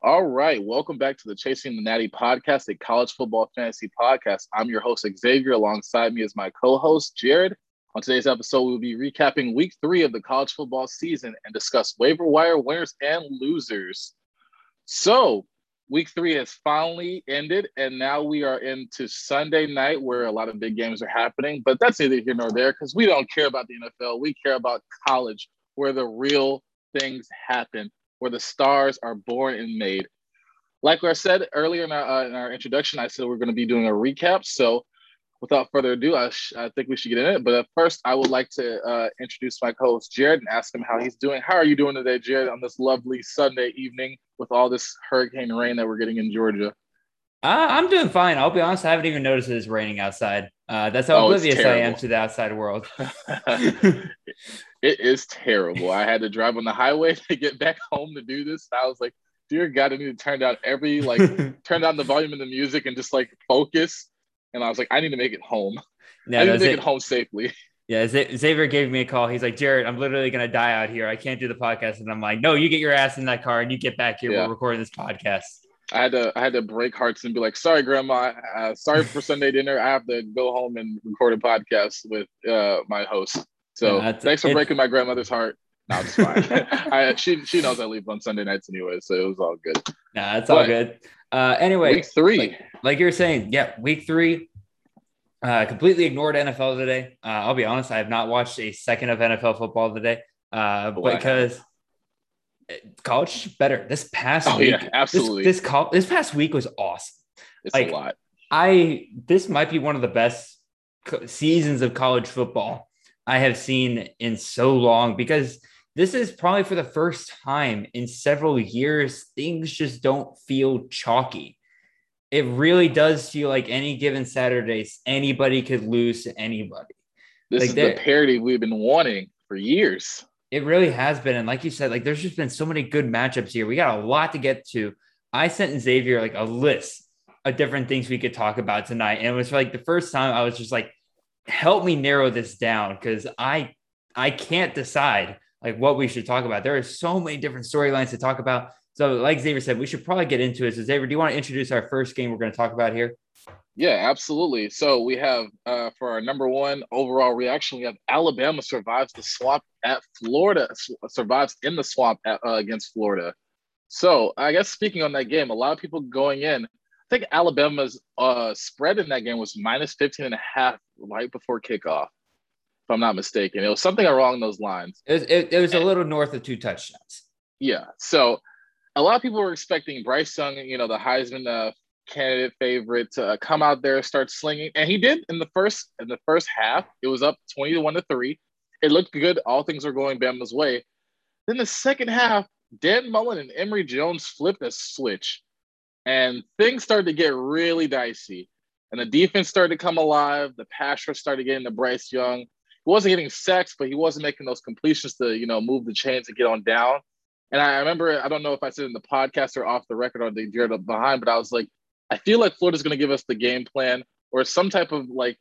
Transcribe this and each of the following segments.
All right, welcome back to the Chasing the Natty podcast, a college football fantasy podcast. I'm your host, Xavier. Alongside me is my co host, Jared. On today's episode, we'll be recapping week three of the college football season and discuss waiver wire winners and losers. So, week three has finally ended, and now we are into Sunday night where a lot of big games are happening. But that's neither here nor there because we don't care about the NFL. We care about college where the real things happen where the stars are born and made. Like I said earlier in our, uh, in our introduction, I said we're going to be doing a recap. So without further ado, I, sh- I think we should get in it. But first, I would like to uh, introduce my co-host Jared and ask him how he's doing. How are you doing today, Jared, on this lovely Sunday evening with all this hurricane rain that we're getting in Georgia? Uh, I'm doing fine. I'll be honest. I haven't even noticed it's raining outside. Uh, that's how oh, oblivious I am to the outside world. it is terrible. I had to drive on the highway to get back home to do this. I was like, dear God, I need to turn down every like turn down the volume of the music and just like focus. And I was like, I need to make it home. I need to make it, it home safely. Yeah, Xavier gave me a call. He's like, Jared, I'm literally gonna die out here. I can't do the podcast. And I'm like, no, you get your ass in that car and you get back here. Yeah. We're recording this podcast. I had to I had to break hearts and be like, sorry, grandma, uh, sorry for Sunday dinner. I have to go home and record a podcast with uh, my host. So yeah, thanks for breaking my grandmother's heart. No, it's fine. I, she she knows I leave on Sunday nights anyway, so it was all good. Nah, it's all good. Uh, anyway, week three, like, like you were saying, yeah, week three. Uh, completely ignored NFL today. Uh, I'll be honest, I have not watched a second of NFL football today uh, because college better. This past oh, week, yeah, absolutely. This this, this past week was awesome. It's like, a lot. I this might be one of the best seasons of college football I have seen in so long because this is probably for the first time in several years things just don't feel chalky. It really does feel like any given Saturdays anybody could lose to anybody. This like is the parity we've been wanting for years. It really has been. And like you said, like there's just been so many good matchups here. We got a lot to get to. I sent Xavier like a list of different things we could talk about tonight. And it was like the first time I was just like, help me narrow this down because I I can't decide like what we should talk about. There are so many different storylines to talk about. So, like Xavier said, we should probably get into it. So, Xavier, do you want to introduce our first game we're going to talk about here? Yeah, absolutely. So we have uh, for our number one overall reaction, we have Alabama survives the swamp at Florida, survives in the swamp at, uh, against Florida. So I guess speaking on that game, a lot of people going in, I think Alabama's uh, spread in that game was minus 15 and a half right before kickoff, if I'm not mistaken. It was something along those lines. It was, it, it was a little north of two touchdowns. Yeah. So a lot of people were expecting Bryce Young, you know, the Heisman uh, candidate favorite to uh, come out there start slinging and he did in the first in the first half it was up 20 to 1 to 3 it looked good all things were going bama's way then the second half dan mullen and emory jones flipped a switch and things started to get really dicey. And the defense started to come alive. The pass rush started getting to bryce young. He wasn't getting sacks but he wasn't making those completions to you know move the chains and get on down. And I remember, I don't know if I said in the podcast or off the record or the Jared behind, but I was like, I feel like Florida's going to give us the game plan or some type of like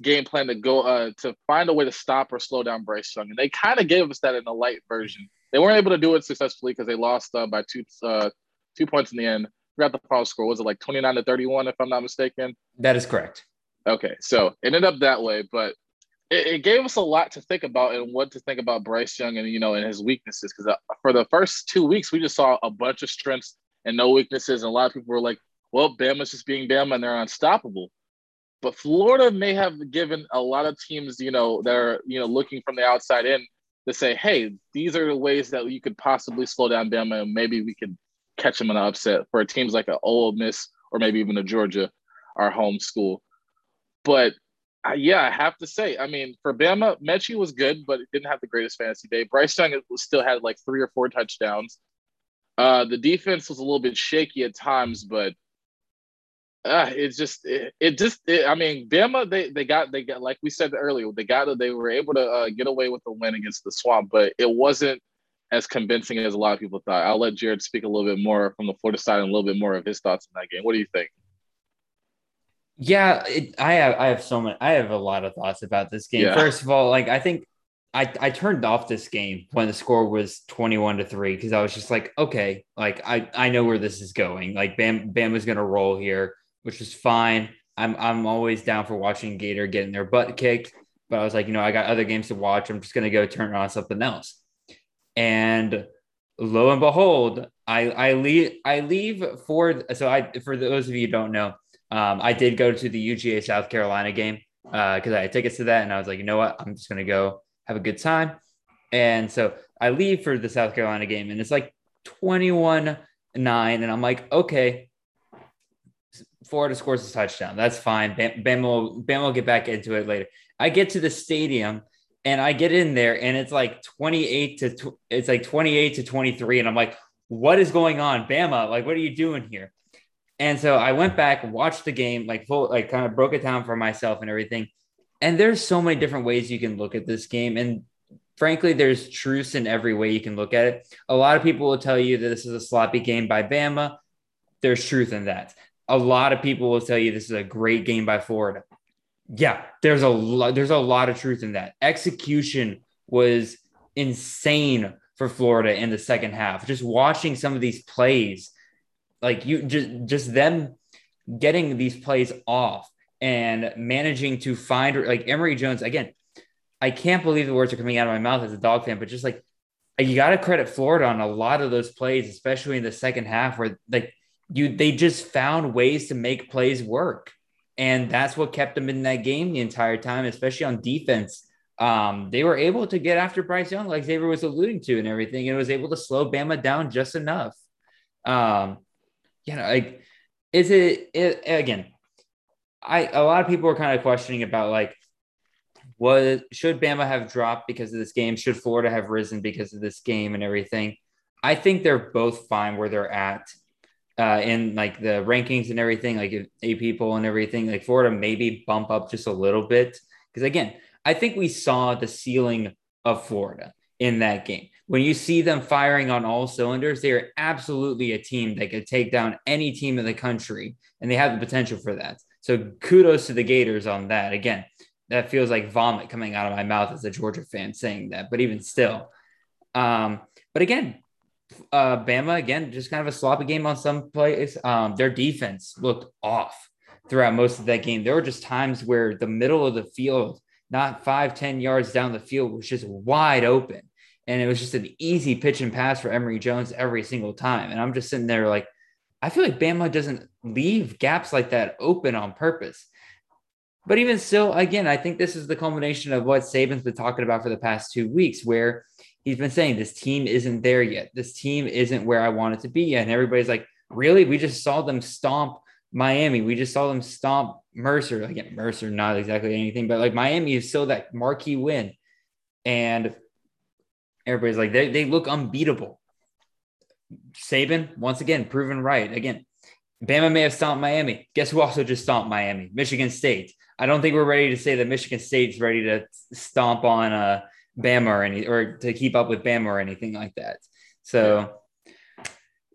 game plan to go uh, to find a way to stop or slow down Bryce Young, and they kind of gave us that in a light version. They weren't able to do it successfully because they lost uh, by two uh, two points in the end. Forgot the final score. Was it like twenty nine to thirty one, if I'm not mistaken? That is correct. Okay, so it ended up that way, but it, it, gave us a lot to think about and what to think about Bryce Young and you know and his weaknesses. Because uh, for the first two weeks, we just saw a bunch of strengths and no weaknesses, and a lot of people were like, well, Bama's just being Bama and they're unstoppable. But Florida may have given a lot of teams, you know, that are, you know, looking from the outside in to say, hey, these are the ways that you could possibly slow down Bama and maybe we could catch them in an upset for teams like a Ole Miss or maybe even a Georgia, our home school. But uh, yeah, I have to say, I mean, for Bama, Metchie was good, but it didn't have the greatest fantasy day. Bryce Young still had like three or four touchdowns. Uh, the defense was a little bit shaky at times, but uh, it's just it, it just it, I mean Bama they they got they got like we said earlier they got they were able to uh, get away with the win against the Swamp, but it wasn't as convincing as a lot of people thought. I'll let Jared speak a little bit more from the Florida side and a little bit more of his thoughts on that game. What do you think? Yeah, it, I have I have so many I have a lot of thoughts about this game. Yeah. First of all, like I think I, I turned off this game when the score was 21 to 3 because I was just like, okay, like I, I know where this is going. Like Bam Bam was gonna roll here, which is fine. I'm I'm always down for watching Gator getting their butt kicked, but I was like, you know, I got other games to watch. I'm just gonna go turn on something else. And lo and behold, I I leave I leave for so I for those of you don't know, um, I did go to the UGA South Carolina game because uh, I had tickets to that, and I was like, you know what, I'm just gonna go have a good time. And so I leave for the South Carolina game, and it's like 21 9. And I'm like, okay, Florida scores a touchdown. That's fine. Bam, Bam, will, Bam will get back into it later. I get to the stadium and I get in there and it's like 28 to tw- it's like 28 to 23 and I'm like what is going on Bama like what are you doing here and so I went back watched the game like full like kind of broke it down for myself and everything and there's so many different ways you can look at this game. And frankly, there's truths in every way you can look at it. A lot of people will tell you that this is a sloppy game by Bama. There's truth in that. A lot of people will tell you this is a great game by Florida. Yeah, there's a lot, there's a lot of truth in that. Execution was insane for Florida in the second half. Just watching some of these plays, like you just just them getting these plays off and managing to find like Emory Jones again. I can't believe the words are coming out of my mouth as a dog fan, but just like you got to credit Florida on a lot of those plays, especially in the second half, where like you they just found ways to make plays work, and that's what kept them in that game the entire time, especially on defense. Um, they were able to get after Bryce Young, like Xavier was alluding to, and everything, and was able to slow Bama down just enough. Um, you know, like is it, it again? I a lot of people are kind of questioning about like was should Bama have dropped because of this game? Should Florida have risen because of this game and everything? I think they're both fine where they're at uh, in like the rankings and everything, like AP poll and everything. Like Florida maybe bump up just a little bit because again, I think we saw the ceiling of Florida in that game. When you see them firing on all cylinders, they are absolutely a team that could take down any team in the country, and they have the potential for that. So kudos to the Gators on that. Again, that feels like vomit coming out of my mouth as a Georgia fan saying that, but even still. Um, but again, uh, Bama again, just kind of a sloppy game on some plays. Um, their defense looked off throughout most of that game. There were just times where the middle of the field, not five, ten yards down the field, was just wide open. And it was just an easy pitch and pass for Emory Jones every single time. And I'm just sitting there like, I feel like Bama doesn't leave gaps like that open on purpose. But even still, again, I think this is the culmination of what Saban's been talking about for the past two weeks, where he's been saying this team isn't there yet. This team isn't where I want it to be yet. And everybody's like, really? We just saw them stomp Miami. We just saw them stomp Mercer. Again, Mercer, not exactly anything, but like Miami is still that marquee win. And everybody's like, they, they look unbeatable. Saban, once again, proven right. Again, Bama may have stomped Miami. Guess who also just stomped Miami? Michigan State. I don't think we're ready to say that Michigan State's ready to stomp on uh, Bama or any or to keep up with Bama or anything like that. So,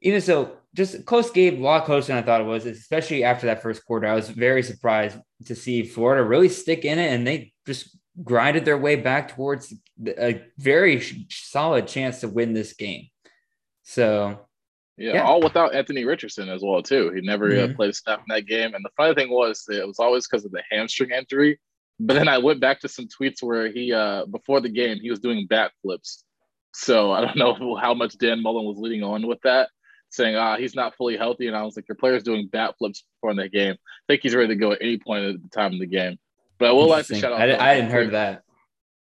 even so, just close game, a lot closer than I thought it was, especially after that first quarter. I was very surprised to see Florida really stick in it and they just grinded their way back towards a very solid chance to win this game. So, yeah, yeah, all without Anthony Richardson as well too. He never uh, mm-hmm. uh, played a snap in that game. And the funny thing was, it was always because of the hamstring injury. But then I went back to some tweets where he, uh, before the game, he was doing bat flips. So I don't know how much Dan Mullen was leading on with that, saying, ah, he's not fully healthy. And I was like, your player's doing bat flips before the game. I think he's ready to go at any point at the time of the game. But I will like to shout out. I, I didn't heard that.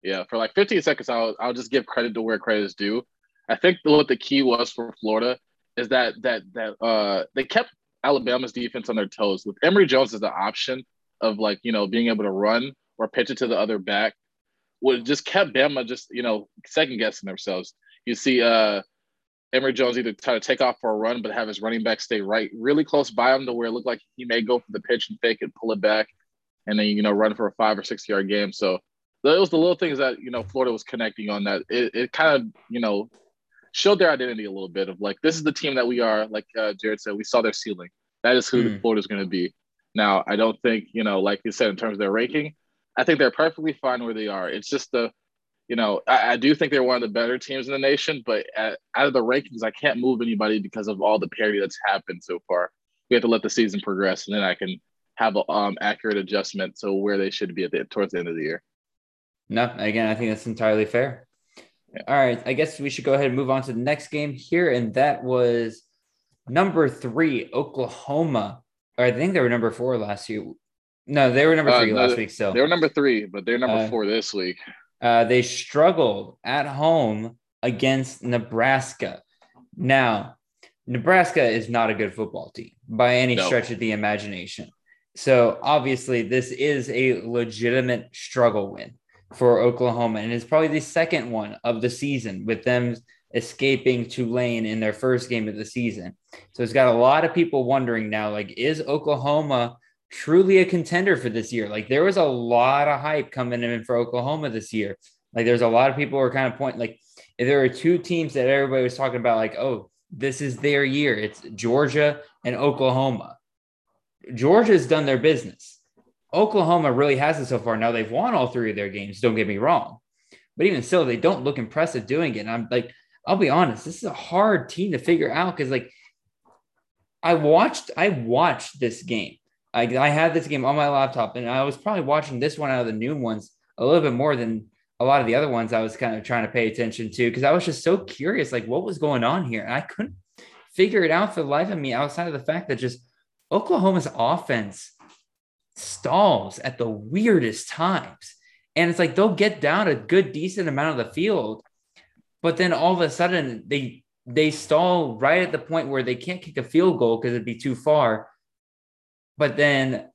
Yeah, for like 15 seconds, I'll, I'll just give credit to where credit is due. I think what the key was for Florida is that that that uh they kept Alabama's defense on their toes with Emory Jones as the option of like you know being able to run or pitch it to the other back. Would just kept Bama just you know second guessing themselves. You see, uh, Emory Jones either try to take off for a run, but have his running back stay right, really close by him to where it looked like he may go for the pitch and fake it, pull it back, and then you know run for a five or six yard game. So those the little things that you know Florida was connecting on that it, it kind of you know showed their identity a little bit of like this is the team that we are. Like uh, Jared said, we saw their ceiling. That is who mm. Florida is going to be. Now, I don't think you know, like you said, in terms of their ranking, I think they're perfectly fine where they are. It's just the, you know, I, I, do think they're one of the better teams in the nation, but at, out of the rankings, I can't move anybody because of all the parity that's happened so far. We have to let the season progress, and then I can have an um, accurate adjustment to where they should be at the, towards the end of the year. No, again, I think that's entirely fair. Yeah. All right, I guess we should go ahead and move on to the next game here, and that was number three, Oklahoma. Or I think they were number four last year. No, they were number uh, three uh, last week. So they were number three, but they're number uh, four this week. Uh, they struggled at home against Nebraska. Now, Nebraska is not a good football team by any no. stretch of the imagination. So obviously, this is a legitimate struggle win for Oklahoma, and it's probably the second one of the season with them escaping Tulane in their first game of the season. So it's got a lot of people wondering now, like, is Oklahoma truly a contender for this year. Like there was a lot of hype coming in for Oklahoma this year. Like there's a lot of people who are kind of pointing like if there are two teams that everybody was talking about, like, oh, this is their year. It's Georgia and Oklahoma. Georgia's done their business. Oklahoma really hasn't so far. Now they've won all three of their games, don't get me wrong. But even still, they don't look impressive doing it. And I'm like, I'll be honest, this is a hard team to figure out because like I watched, I watched this game I, I had this game on my laptop and I was probably watching this one out of the new ones a little bit more than a lot of the other ones I was kind of trying to pay attention to because I was just so curious, like what was going on here. And I couldn't figure it out for the life of me outside of the fact that just Oklahoma's offense stalls at the weirdest times. And it's like they'll get down a good, decent amount of the field, but then all of a sudden they they stall right at the point where they can't kick a field goal because it'd be too far but then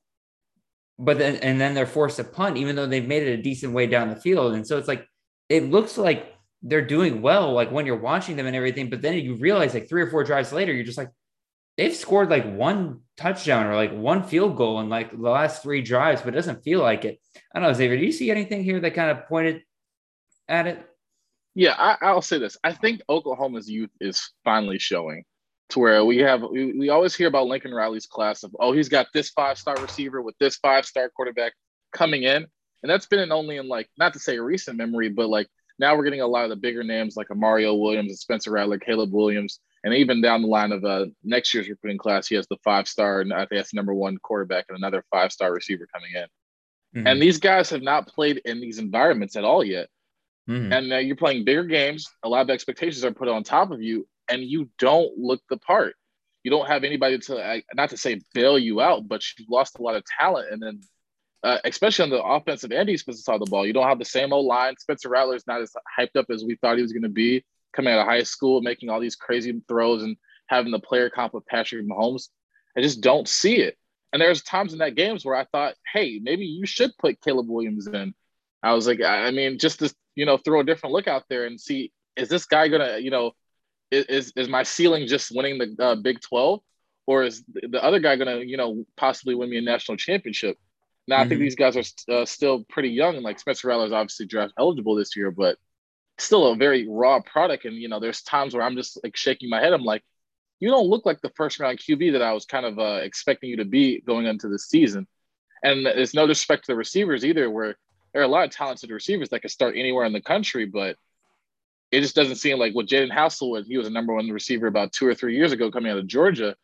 but then and then they're forced to punt even though they've made it a decent way down the field. And so it's like it looks like they're doing well like when you're watching them and everything but then you realize like three or four drives later you're just like they've scored like one touchdown or like one field goal in like the last three drives but it doesn't feel like it. I don't know xavier do you see anything here that kind of pointed at it? Yeah I, i'll say this. I think oklahoma's youth is finally showing to where we have we, we always hear about Lincoln Riley's class of oh he's got this five star receiver with this five star quarterback coming in, and that's been in only in like not to say recent memory, but like now we're getting a lot of the bigger names like a Mario Williams and Spencer Rattler, Caleb Williams, and even down the line of uh, next year's recruiting class, he has the five star and I think that's the number one quarterback and another five star receiver coming in. Mm-hmm. And these guys have not played in these environments at all yet. Mm-hmm. And uh, you're playing bigger games. A lot of expectations are put on top of you, and you don't look the part. You don't have anybody to not to say bail you out, but you've lost a lot of talent. And then, uh, especially on the offensive and defensive side of the ball, you don't have the same old line. Spencer Rattler is not as hyped up as we thought he was going to be coming out of high school, making all these crazy throws and having the player comp with Patrick Mahomes. I just don't see it. And there's times in that games where I thought, hey, maybe you should put Caleb Williams in. I was like, I mean, just to you know throw a different look out there and see is this guy gonna you know is is my ceiling just winning the uh, Big Twelve, or is the other guy gonna you know possibly win me a national championship? Now mm-hmm. I think mm-hmm. these guys are uh, still pretty young, and like Spencer Rattler is obviously draft eligible this year, but still a very raw product. And you know, there's times where I'm just like shaking my head. I'm like, you don't look like the first round QB that I was kind of uh, expecting you to be going into the season. And it's no disrespect to the receivers either, where there are a lot of talented receivers that could start anywhere in the country, but it just doesn't seem like what Jadon Haselwood, he was a number one receiver about two or three years ago coming out of Georgia.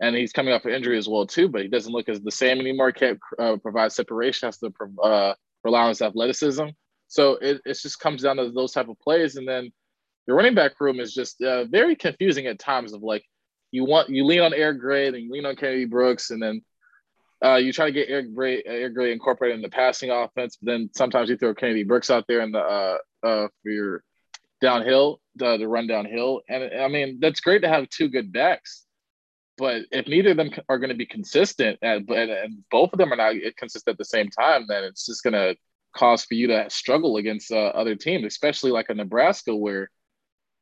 And he's coming off an injury as well, too, but he doesn't look as the same anymore. Can't uh, provide separation, has to uh, rely on his athleticism. So it, it just comes down to those type of plays. And then the running back room is just uh, very confusing at times of like, you want, you lean on Eric Gray, and you lean on Kennedy Brooks, and then uh, you try to get Eric Gray, Eric Gray incorporated in the passing offense, but then sometimes you throw Kennedy Brooks out there in the uh, uh, for your downhill, the, the run downhill. And I mean, that's great to have two good backs. But if neither of them are going to be consistent, and, and both of them are not consistent at the same time, then it's just going to cause for you to struggle against uh, other teams, especially like a Nebraska, where,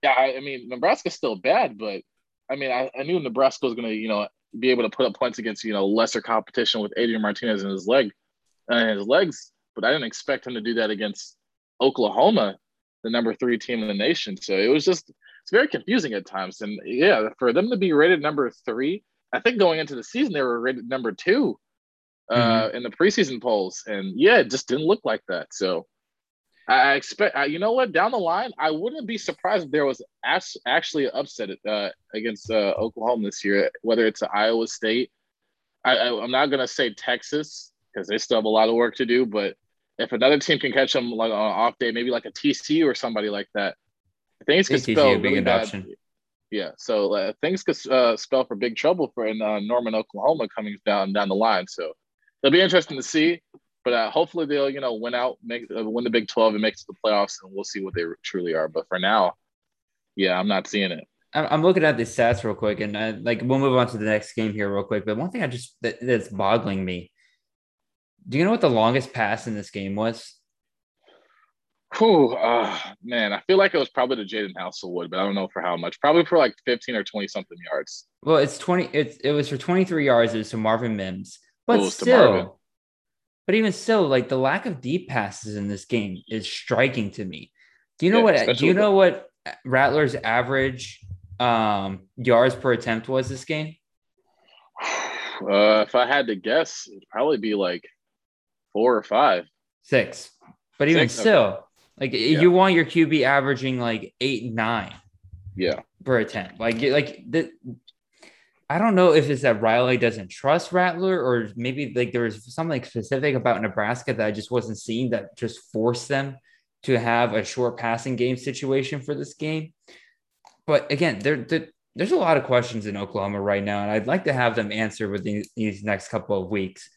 yeah, I, I mean, Nebraska's still bad, but I mean, I, I knew Nebraska was going to, you know, be able to put up points against, you know, lesser competition with Adrian Martinez and his leg, and uh, his legs. But I didn't expect him to do that against Oklahoma, the number three team in the nation. So it was just it's very confusing at times. And yeah, for them to be rated number three, I think going into the season they were rated number two uh, mm-hmm. in the preseason polls, and yeah, it just didn't look like that. So I expect, you know what, down the line, I wouldn't be surprised if there was actually an upset uh, against uh, Oklahoma this year, whether it's Iowa State. i I, am not going to say Texas because they still have a lot of work to do, but if another team can catch them like on an off day, maybe like a TCU or somebody like that, things could spell really bad. Option. Yeah, so uh, things could uh, spell for big trouble for in uh, Norman, Oklahoma, coming down down the line. So it'll be interesting to see. But uh, hopefully they'll you know win out, make uh, win the Big Twelve and make it to the playoffs, and we'll see what they truly are. But for now, yeah, I'm not seeing it. I'm looking at the stats real quick, and uh, like we'll move on to the next game here real quick. But one thing I just that, that's boggling me. Do you know what the longest pass in this game was? Whew, uh, man, I feel like it was probably to Jadon Haselwood, but I don't know for how much. Probably for like 15 or 20 something yards. Well, it's 20. It's it was for 23 yards. It was to Marvin Mims, but still, but even still, like the lack of deep passes in this game is striking to me. Do you know yeah, what? Do you know what Rattler's average um, yards per attempt was this game? Uh, if I had to guess, it'd probably be like four or five, six. But even Six? still, okay. Like yeah. you want your QB averaging like eight nine. Yeah. For a 10. Like like the I don't know if it's that Riley doesn't trust Rattler or maybe like there was something specific about Nebraska that I just wasn't seeing that just forced them to have a short passing game situation for this game. But again, there, there there's a lot of questions in Oklahoma right now, and I'd like to have them answer within these next couple of weeks.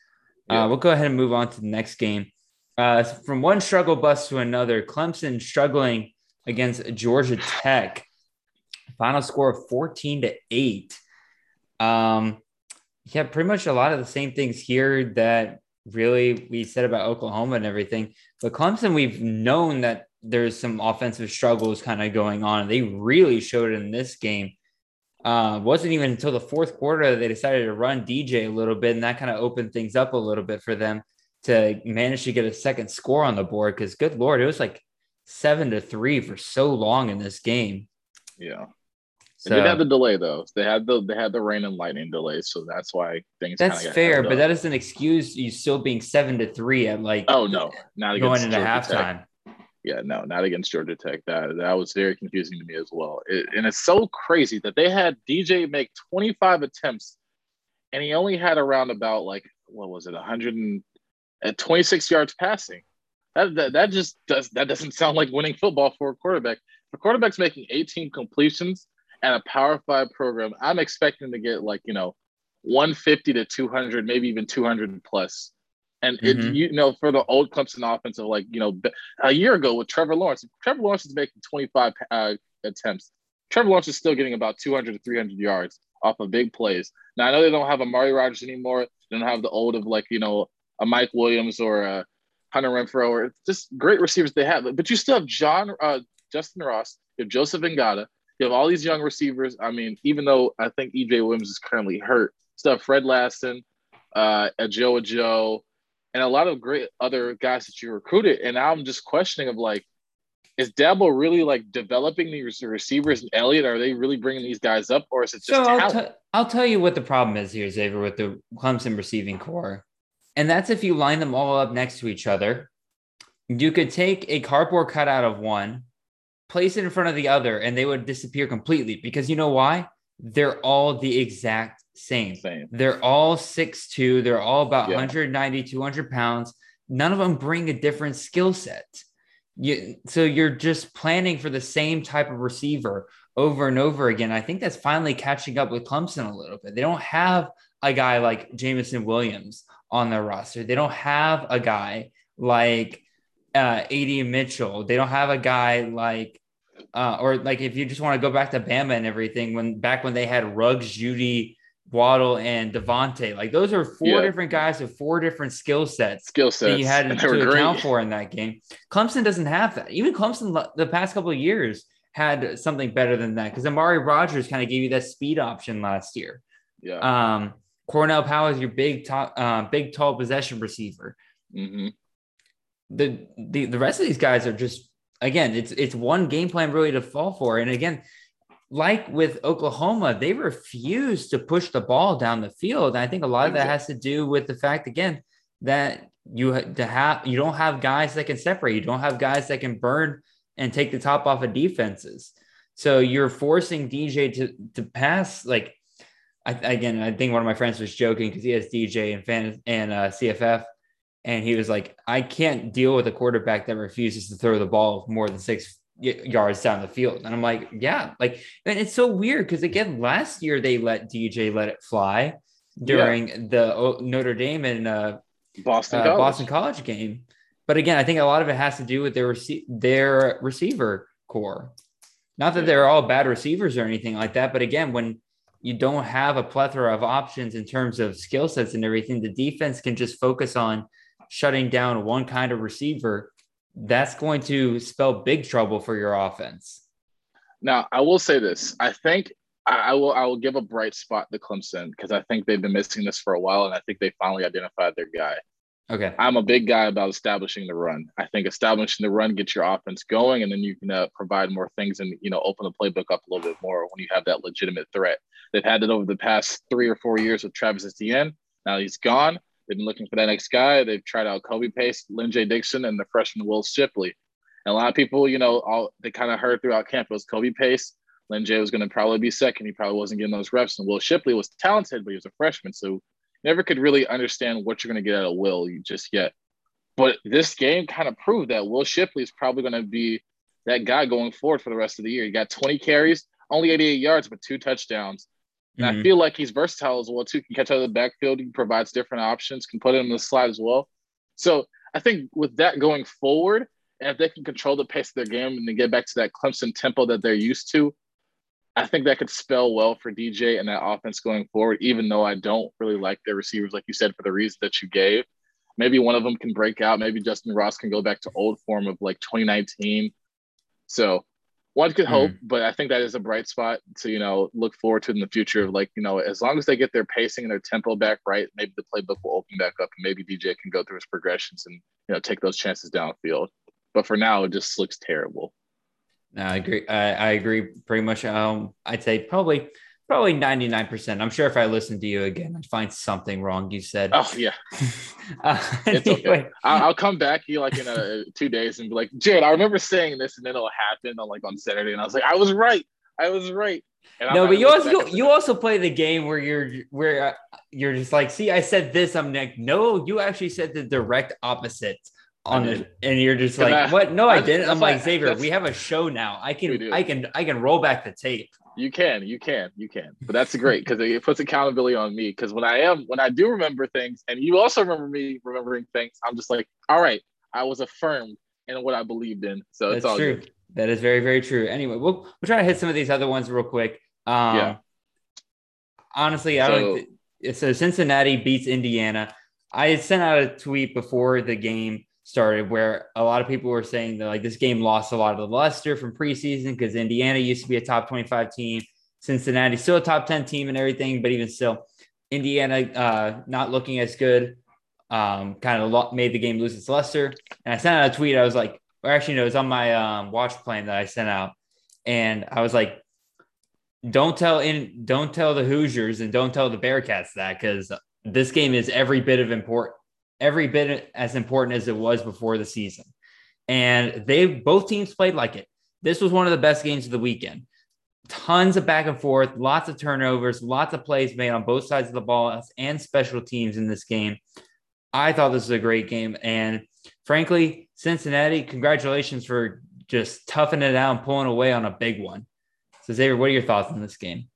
Uh, yeah. Uh, we'll go ahead and move on to the next game. Uh, from one struggle bus to another, Clemson struggling against Georgia Tech. Final score of 14 to 8. Um, yeah, pretty much a lot of the same things here that really we said about Oklahoma and everything. But Clemson, we've known that there's some offensive struggles kind of going on. They really showed it in this game. Uh, wasn't even until the fourth quarter that they decided to run DJ a little bit, and that kind of opened things up a little bit for them to manage to get a second score on the board because good lord, it was like seven to three for so long in this game. Yeah. So, they had the delay though. They had the they had the rain and lightning delay, so that's why things. That's fair, but that doesn't excuse you still being seven to three at like. Oh no, not going into halftime. Tech. Yeah, no, not against Georgia Tech. That that was very confusing to me as well. It, and it's so crazy that they had DJ make 25 attempts, and he only had around about like what was it, 100 and at 26 yards passing. That, that, that just does that doesn't sound like winning football for a quarterback. If a quarterback's making 18 completions and a power five program, I'm expecting to get like, you know, 150 to 200, maybe even 200 plus. And mm-hmm. it, you know, for the old Clemson offensive, like, you know, a year ago with Trevor Lawrence, Trevor Lawrence is making 25 uh, attempts. Trevor Lawrence is still getting about 200 to 300 yards off of big plays. Now, I know they don't have Amari Rodgers anymore. They don't have the old of like, you know, a Mike Williams or a Hunter Renfrow or just great receivers they have. But you still have John, uh, Justin Ross, you have Joseph Ngata, you have all these young receivers. I mean, even though I think EJ Williams is currently hurt, stuff Frank Ladson, uh, Joe Joe, and a lot of great other guys that you recruited. And now I'm just questioning of like, is Dabo really like developing these receivers and Elliott? Are they really bringing these guys up, or is it just so I'll, t- I'll tell you what the problem is here, Xavier, with the Clemson receiving core. And that's if you line them all up next to each other. You could take a cardboard cutout of one, place it in front of the other, and they would disappear completely. Because you know why? They're all the exact same. same. They're all six two. They're all about yeah. 190, 200 pounds. None of them bring a different skill set. You, so you're just planning for the same type of receiver over and over again. I think that's finally catching up with Clemson a little bit. They don't have a guy like Jameson Williams on their roster. They don't have a guy like uh, AD Mitchell. They don't have a guy like, uh, or like if you just want to go back to Bama and everything, when back when they had Ruggs, Jeudy, Waddle, and DeVonta. like those are four yeah. different guys with four different skill sets. Skill sets that you had to account for in that game. Clemson doesn't have that. Even Clemson, the past couple of years, had something better than that because Amari Rodgers kind of gave you that speed option last year. Yeah. Um, Cornell Powell is your big top, uh, big tall possession receiver. Mm-hmm. The, the the rest of these guys are just again, it's it's one game plan really to fall for. And again, like with Oklahoma, they refuse to push the ball down the field. And I think a lot of that has to do with the fact again that you to have you don't have guys that can separate. You don't have guys that can burn and take the top off of defenses. So you're forcing DJ to to pass like I, again. I think one of my friends was joking because he has DJ and fan and uh, CFF, and he was like, "I can't deal with a quarterback that refuses to throw the ball more than six yards down the field." And I'm like, "Yeah, like," and it's so weird because again, last year they let DJ let it fly during yeah. the Notre Dame and uh, Boston uh, College. Boston College game. But again, I think a lot of it has to do with their rece- their receiver core. Not that they're all bad receivers or anything like that, but again, when you don't have a plethora of options in terms of skill sets and everything, the defense can just focus on shutting down one kind of receiver. That's going to spell big trouble for your offense. Now, I will say this. I think I, will I will give a bright spot to Clemson because I think they've been missing this for a while, and I think they finally identified their guy. Okay. I'm a big guy about establishing the run. I think establishing the run gets your offense going, and then you can uh, provide more things and you know open the playbook up a little bit more when you have that legitimate threat. They've had it over the past three or four years with Travis Etienne. Now he's gone. They've been looking for that next guy. They've tried out Kobe Pace, Lyn-J Dixon, and the freshman Will Shipley. And a lot of people, you know, all they kind of heard throughout camp was Kobe Pace. Lyn-J was going to probably be second. He probably wasn't getting those reps. And Will Shipley was talented, but he was a freshman. So never could really understand what you're going to get out of Will just yet. But this game kind of proved that Will Shipley is probably going to be that guy going forward for the rest of the year. He got 20 carries, only 88 yards, but two touchdowns. And mm-hmm. I feel like he's versatile as well, too. Can catch out of the backfield. He provides different options, can put it in the slide as well. So I think with that going forward, and if they can control the pace of their game and then get back to that Clemson tempo that they're used to, I think that could spell well for DJ and that offense going forward, even though I don't really like their receivers, like you said, for the reason that you gave. Maybe one of them can break out. Maybe Justin Ross can go back to old form of like 2019. So one could hope, mm-hmm. but I think that is a bright spot to, you know, look forward to in the future. Like, you know, as long as they get their pacing and their tempo back right, maybe the playbook will open back up and maybe DJ can go through his progressions and, you know, take those chances downfield. But for now, it just looks terrible. No, I agree. I, I agree pretty much. Um, I'd say probably probably 99%. I'm sure if I listened to you again, I'd find something wrong you said. Oh, yeah. uh, it's anyway. okay. I'll, I'll, come back you like in a, two days and be like, Jared, I remember saying this and then it'll happen on like on Saturday. And I was like, I was right. I was right. And no, but you also you, you also play the game where you're where uh, you're just like, see, I said this. I'm like, no, you actually said the direct opposite on it, and you're just like, I, "What? No, I, I didn't." I'm like, Xavier, we have a show now. I can, I can, I can roll back the tape. You can, you can, you can. But that's great because it puts accountability on me. Because when I am, when I do remember things, and you also remember me remembering things, I'm just like, all right, I was affirmed in what I believed in. So that's it's all true. Good. That is very, very true. Anyway, we'll we'll try to hit some of these other ones real quick. Um, yeah. Honestly, I so, don't. Th- so Cincinnati beats Indiana. I had sent out a tweet before the game started where a lot of people were saying that like this game lost a lot of the luster from preseason because Indiana used to be a top 25 team, Cincinnati still a top 10 team and everything, but even still, Indiana uh, not looking as good, um, kind of lo- made the game lose its luster. And I sent out a tweet. I was like, or actually, no, it was on my um, watch plan that I sent out, and I was like, don't tell in, don't tell the Hoosiers and don't tell the Bearcats that because this game is every bit of important every bit as important as it was before the season. And they both teams played like it. This was one of the best games of the weekend. Tons of back and forth, lots of turnovers, lots of plays made on both sides of the ball and special teams in this game. I thought this was a great game. And frankly, Cincinnati, congratulations for just toughing it out and pulling away on a big one. So, Xavier, what are your thoughts on this game?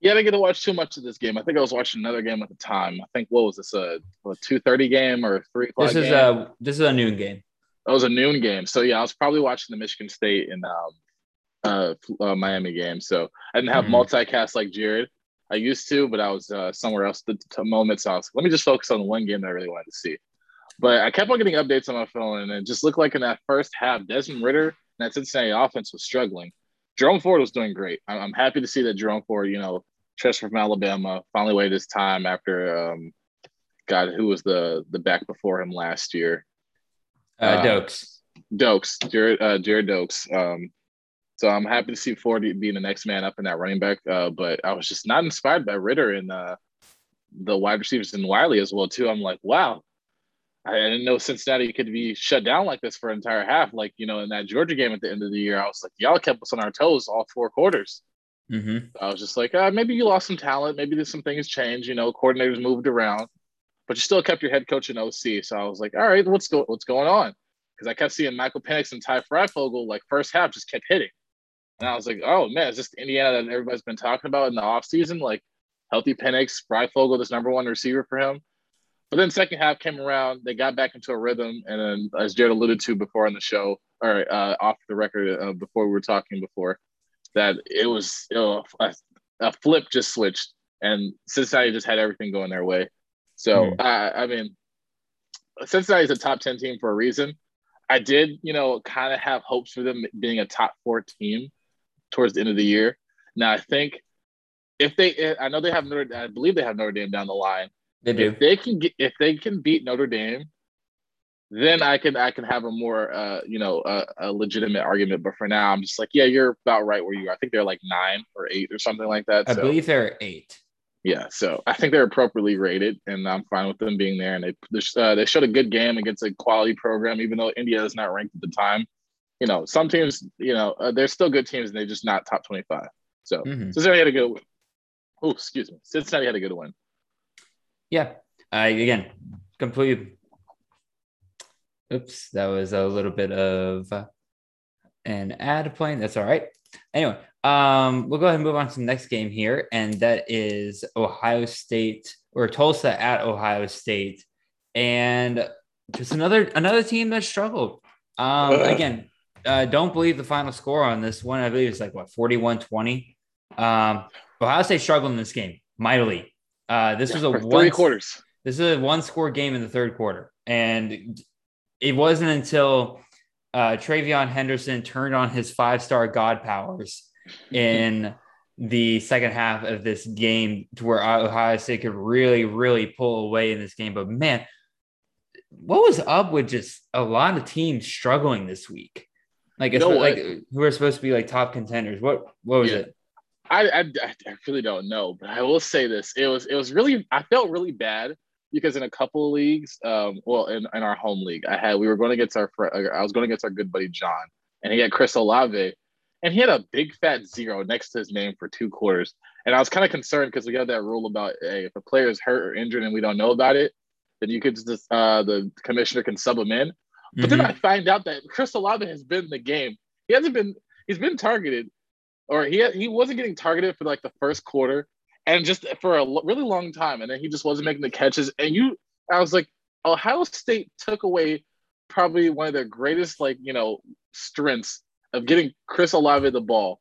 Yeah, I didn't get to watch too much of this game. I think I was watching another game at the time. I think what was this a, a two thirty game or three o'clock? This is game? a this is a noon game. That was a noon game. So yeah, I was probably watching the Michigan State and um, uh, uh, Miami game. So I didn't have mm-hmm. multicast like Jared. I used to, but I was uh, somewhere else at the moment. So I was let me just focus on the one game that I really wanted to see. But I kept on getting updates on my phone, and it just looked like in that first half, Desmond Ridder and that Cincinnati offense was struggling. Jerome Ford was doing great. I'm happy to see that Jerome Ford, you know, transfer from Alabama, finally waited his time after um, God, who was the the back before him last year? Uh, uh Doaks. Doaks, Jared, uh, Gerrid Doaks. Um, so I'm happy to see Ford being the next man up in that running back. Uh, but I was just not inspired by Ridder and uh, the wide receivers and Wiley as well too. I'm like, wow, I didn't know Cincinnati could be shut down like this for an entire half. Like, you know, in that Georgia game at the end of the year, I was like, y'all kept us on our toes all four quarters. Mm-hmm. I was just like, uh, maybe you lost some talent. Maybe there's some things changed. You know, coordinators moved around, but you still kept your head coach in OC. So I was like, all right, what's go what's going on? Because I kept seeing Michael Penix and Ty Fryfogle like first half just kept hitting, and I was like, oh man, is this Indiana that everybody's been talking about in the offseason? Like healthy Penix, Fryfogle, this number one receiver for him. But then second half came around, they got back into a rhythm, and then as Jared alluded to before on the show, or uh, off the record uh, before we were talking before, that it was you know, a, a, flip just switched, and Cincinnati just had everything going their way. So mm. I mean, Cincinnati is a top ten team for a reason. I did, you know, kind of have hopes for them being a top four team towards the end of the year. Now I think if they, I know they have Notre, I believe they have Notre Dame down the line. They do. If they can get, if they can beat Notre Dame, then I can I can have a more uh you know a, a, legitimate argument. But for now, I'm just like, yeah, you're about right where you are. I think they're like nine or eight or something like that. I so, believe they're eight. Yeah, so I think they're appropriately rated, and I'm fine with them being there. And they uh, they showed a good game against a quality program, even though India is not ranked at the time. You know, some teams, you know, uh, they're still good teams, and they're just not top 25. So mm-hmm. Cincinnati had a good. Oh, excuse me, Cincinnati had a good win. Yeah. I again completely. Oops, that was a little bit of an ad playing. That's all right. Anyway, um, we'll go ahead and move on to the next game here, and that is Ohio State or Tulsa at Ohio State, and just another another team that struggled. Um, again, uh, don't believe the final score on this one. I believe it's like what 41-20. Um, Ohio State struggled in this game mightily. Uh, this was a one, three quarters. This is a one score game in the third quarter. And it wasn't until uh, TreVeyon Henderson turned on his five star God powers in the second half of this game to where Ohio State could really, really pull away in this game. But man, what was up with just a lot of teams struggling this week? Like, you know like who are supposed to be like top contenders? What what was yeah. it? I, I, I really don't know, but I will say this: it was it was really I felt really bad because in a couple of leagues, um, well, in, in our home league, I had we were going against our I was going against our good buddy John, and he had Chris Olave, and he had a big fat zero next to his name for two quarters, and I was kind of concerned because we have that rule about hey, if a player is hurt or injured and we don't know about it, then you could just uh, the commissioner can sub him in. But mm-hmm. then I find out that Chris Olave has been in the game. He hasn't been. He's been targeted, or he he wasn't getting targeted for like the first quarter and just for a really long time, and then he just wasn't making the catches. And you, I was like, Ohio State took away probably one of their greatest like you know strengths of getting Chris Olave the ball.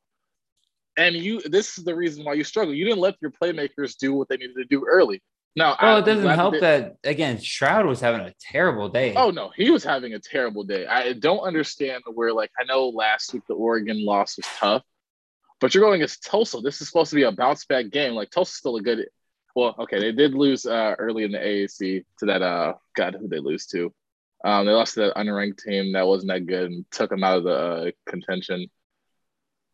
And you, this is the reason why you struggle. You didn't let your playmakers do what they needed to do early. Now, well, it doesn't help that again. Stroud was having a terrible day. Oh no, he was having a terrible day. I don't understand where, like, I know last week the Oregon loss was tough, but you're going against Tulsa. This is supposed to be a bounce back game. Like Tulsa's still a good. Well, okay, they did lose uh, early in the AAC to that. Uh, God, who they lose to? Um, they lost to that unranked team that wasn't that good and took them out of the uh, contention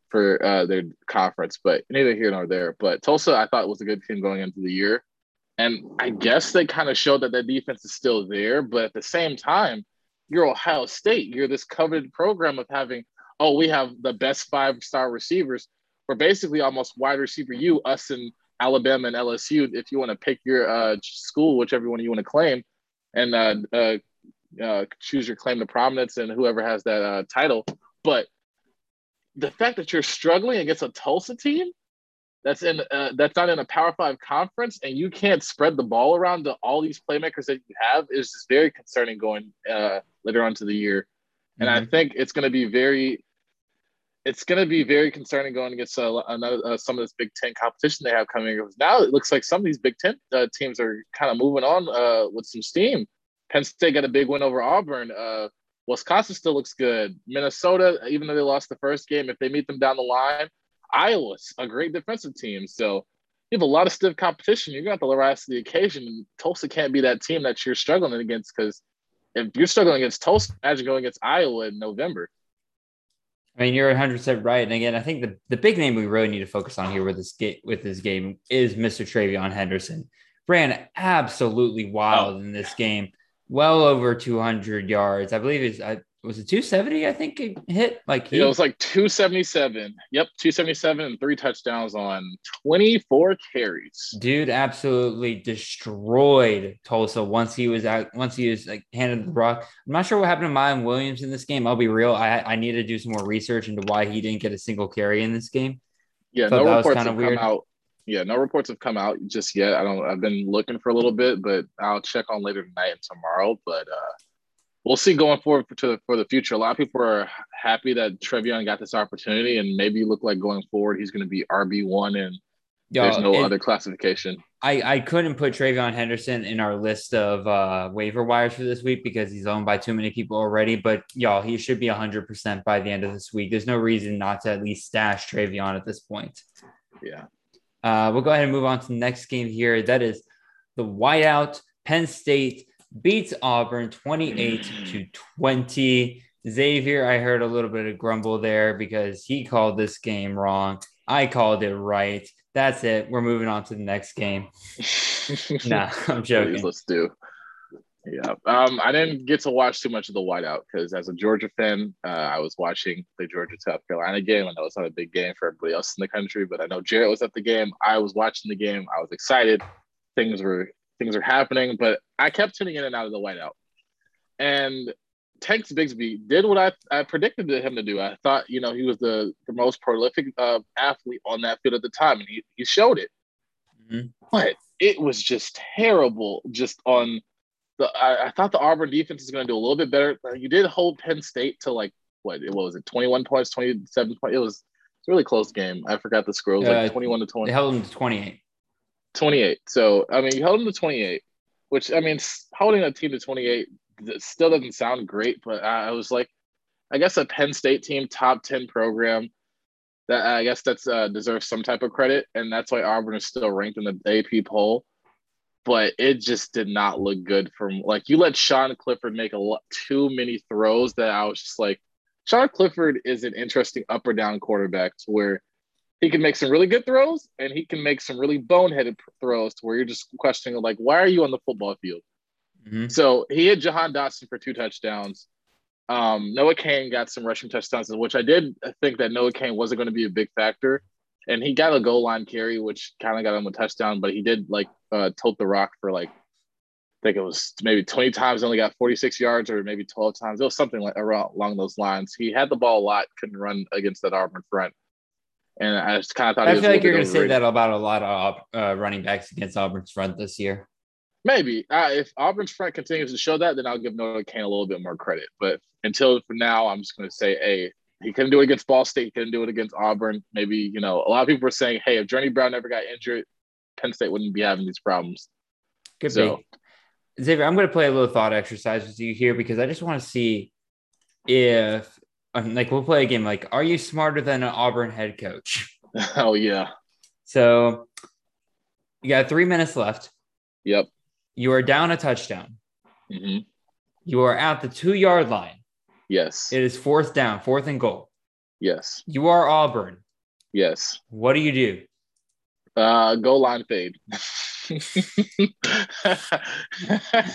for uh, their conference. But neither here nor there. But Tulsa, I thought was a good team going into the year, and I guess they kind of showed that their defense is still there. But at the same time, you're Ohio State. You're this coveted program of having oh, we have the best five star receivers. We're basically almost wide receiver you, us and Alabama and LSU, if you want to pick your uh, school, whichever one you want to claim, and uh, uh, uh, choose your claim to prominence and whoever has that uh, title. But the fact that you're struggling against a Tulsa team that's in uh, that's not in a Power Five conference, and you can't spread the ball around to all these playmakers that you have is just very concerning going uh, later on to the year. And mm-hmm. I think it's going to be very it's going to be very concerning going against uh, another, uh, some of this Big Ten competition they have coming. Now it looks like some of these Big Ten uh, teams are kind of moving on uh, with some steam. Penn State got a big win over Auburn. Uh, Wisconsin still looks good. Minnesota, even though they lost the first game, if they meet them down the line, Iowa's a great defensive team. So you have a lot of stiff competition. You're going to have to rise to the occasion. Tulsa can't be that team that you're struggling against because if you're struggling against Tulsa, imagine going against Iowa in November. I mean, you're 100 percent right. And again, I think the, the big name we really need to focus on here with this game with this game is Mr. TreVeyon Henderson. Ran absolutely wild oh. in this game. well over 200 yards. I believe it's I was it 270? I think it hit like he, it was like 277. Yep, 277 and three touchdowns on 24 carries. Dude absolutely destroyed Tulsa once he was out. Once he was like handed the rock. I'm not sure what happened to Miyan Williams in this game. I'll be real. I I need to do some more research into why he didn't get a single carry in this game. Yeah, no reports have weird. come out. Yeah, no reports have come out just yet. I don't. I've been looking for a little bit, but I'll check on later tonight and tomorrow. But uh, we'll see going forward for, to, for the future. A lot of people are happy that TreVeyon got this opportunity, and maybe look like going forward he's going to be RB one, and Yo, there's no other classification. I I couldn't put TreVeyon Henderson in our list of uh, waiver wires for this week because he's owned by too many people already. But y'all, he should be 100 percent by the end of this week. There's no reason not to at least stash TreVeyon at this point. Yeah. Uh, we'll go ahead and move on to the next game here. That is the whiteout Penn State beats Auburn 28 to 20. Xavier, I heard a little bit of grumble there because he called this game wrong. I called it right. That's it. We're moving on to the next game. nah, I'm joking. Please, let's do. Yeah. Um, I didn't get to watch too much of the whiteout because as a Georgia fan, uh, I was watching the Georgia South Carolina game. I know it's not a big game for everybody else in the country, but I know Jarrett was at the game. I was watching the game. I was excited. Things were things are happening, but I kept tuning in and out of the whiteout. And Tanks Bigsby did what I, I predicted him to do. I thought, you know, he was the, the most prolific uh, athlete on that field at the time, and he, he showed it. Mm-hmm. But it was just terrible just on the I, I thought the Auburn defense is going to do a little bit better. You did hold Penn State to like what, what was it, 21 points, 27 points. It was a really close game. I forgot the score. It was uh, like 21 to 20. They held them to 28. 28. So, I mean, you held them to 28, which, I mean, holding a team to 28 still doesn't sound great, but I was like, I guess a Penn State team, top 10 program, that I guess that's uh, deserves some type of credit. And that's why Auburn is still ranked in the AP poll. But it just did not look good from like you let Sean Clifford make a lot too many throws that I was just like, Sean Clifford is an interesting up or down quarterback to where he can make some really good throws and he can make some really boneheaded throws to where you're just questioning like why are you on the football field mm-hmm. so he had jahan dotson for two touchdowns um, noah cain got some rushing touchdowns which i did think that noah cain wasn't going to be a big factor and he got a goal line carry which kind of got him a touchdown but he did like uh, tilt the rock for like I think it was maybe 20 times, only got 46 yards, or maybe 12 times. It was something like around along those lines. He had the ball a lot, couldn't run against that Auburn front. And I just kind of thought. I feel like you're going to say that about a lot of uh, running backs against Auburn's front this year. Maybe uh, if Auburn's front continues to show that, then I'll give Noah Cain a little bit more credit. But until for now, I'm just going to say, hey, he couldn't do it against Ball State. He couldn't do it against Auburn. Maybe you know a lot of people are saying, hey, if Journey Brown never got injured, Penn State wouldn't be having these problems. Could so, be. Xavier, I'm going to play a little thought exercise with you here because I just want to see if like we'll play a game like are you smarter than an auburn head coach? Oh yeah. So you got three minutes left. Yep. You are down a touchdown. Mm-hmm. you are at the two yard line. Yes. It is fourth down fourth and goal. Yes. You are auburn. Yes. What do you do? Uh goal line fade.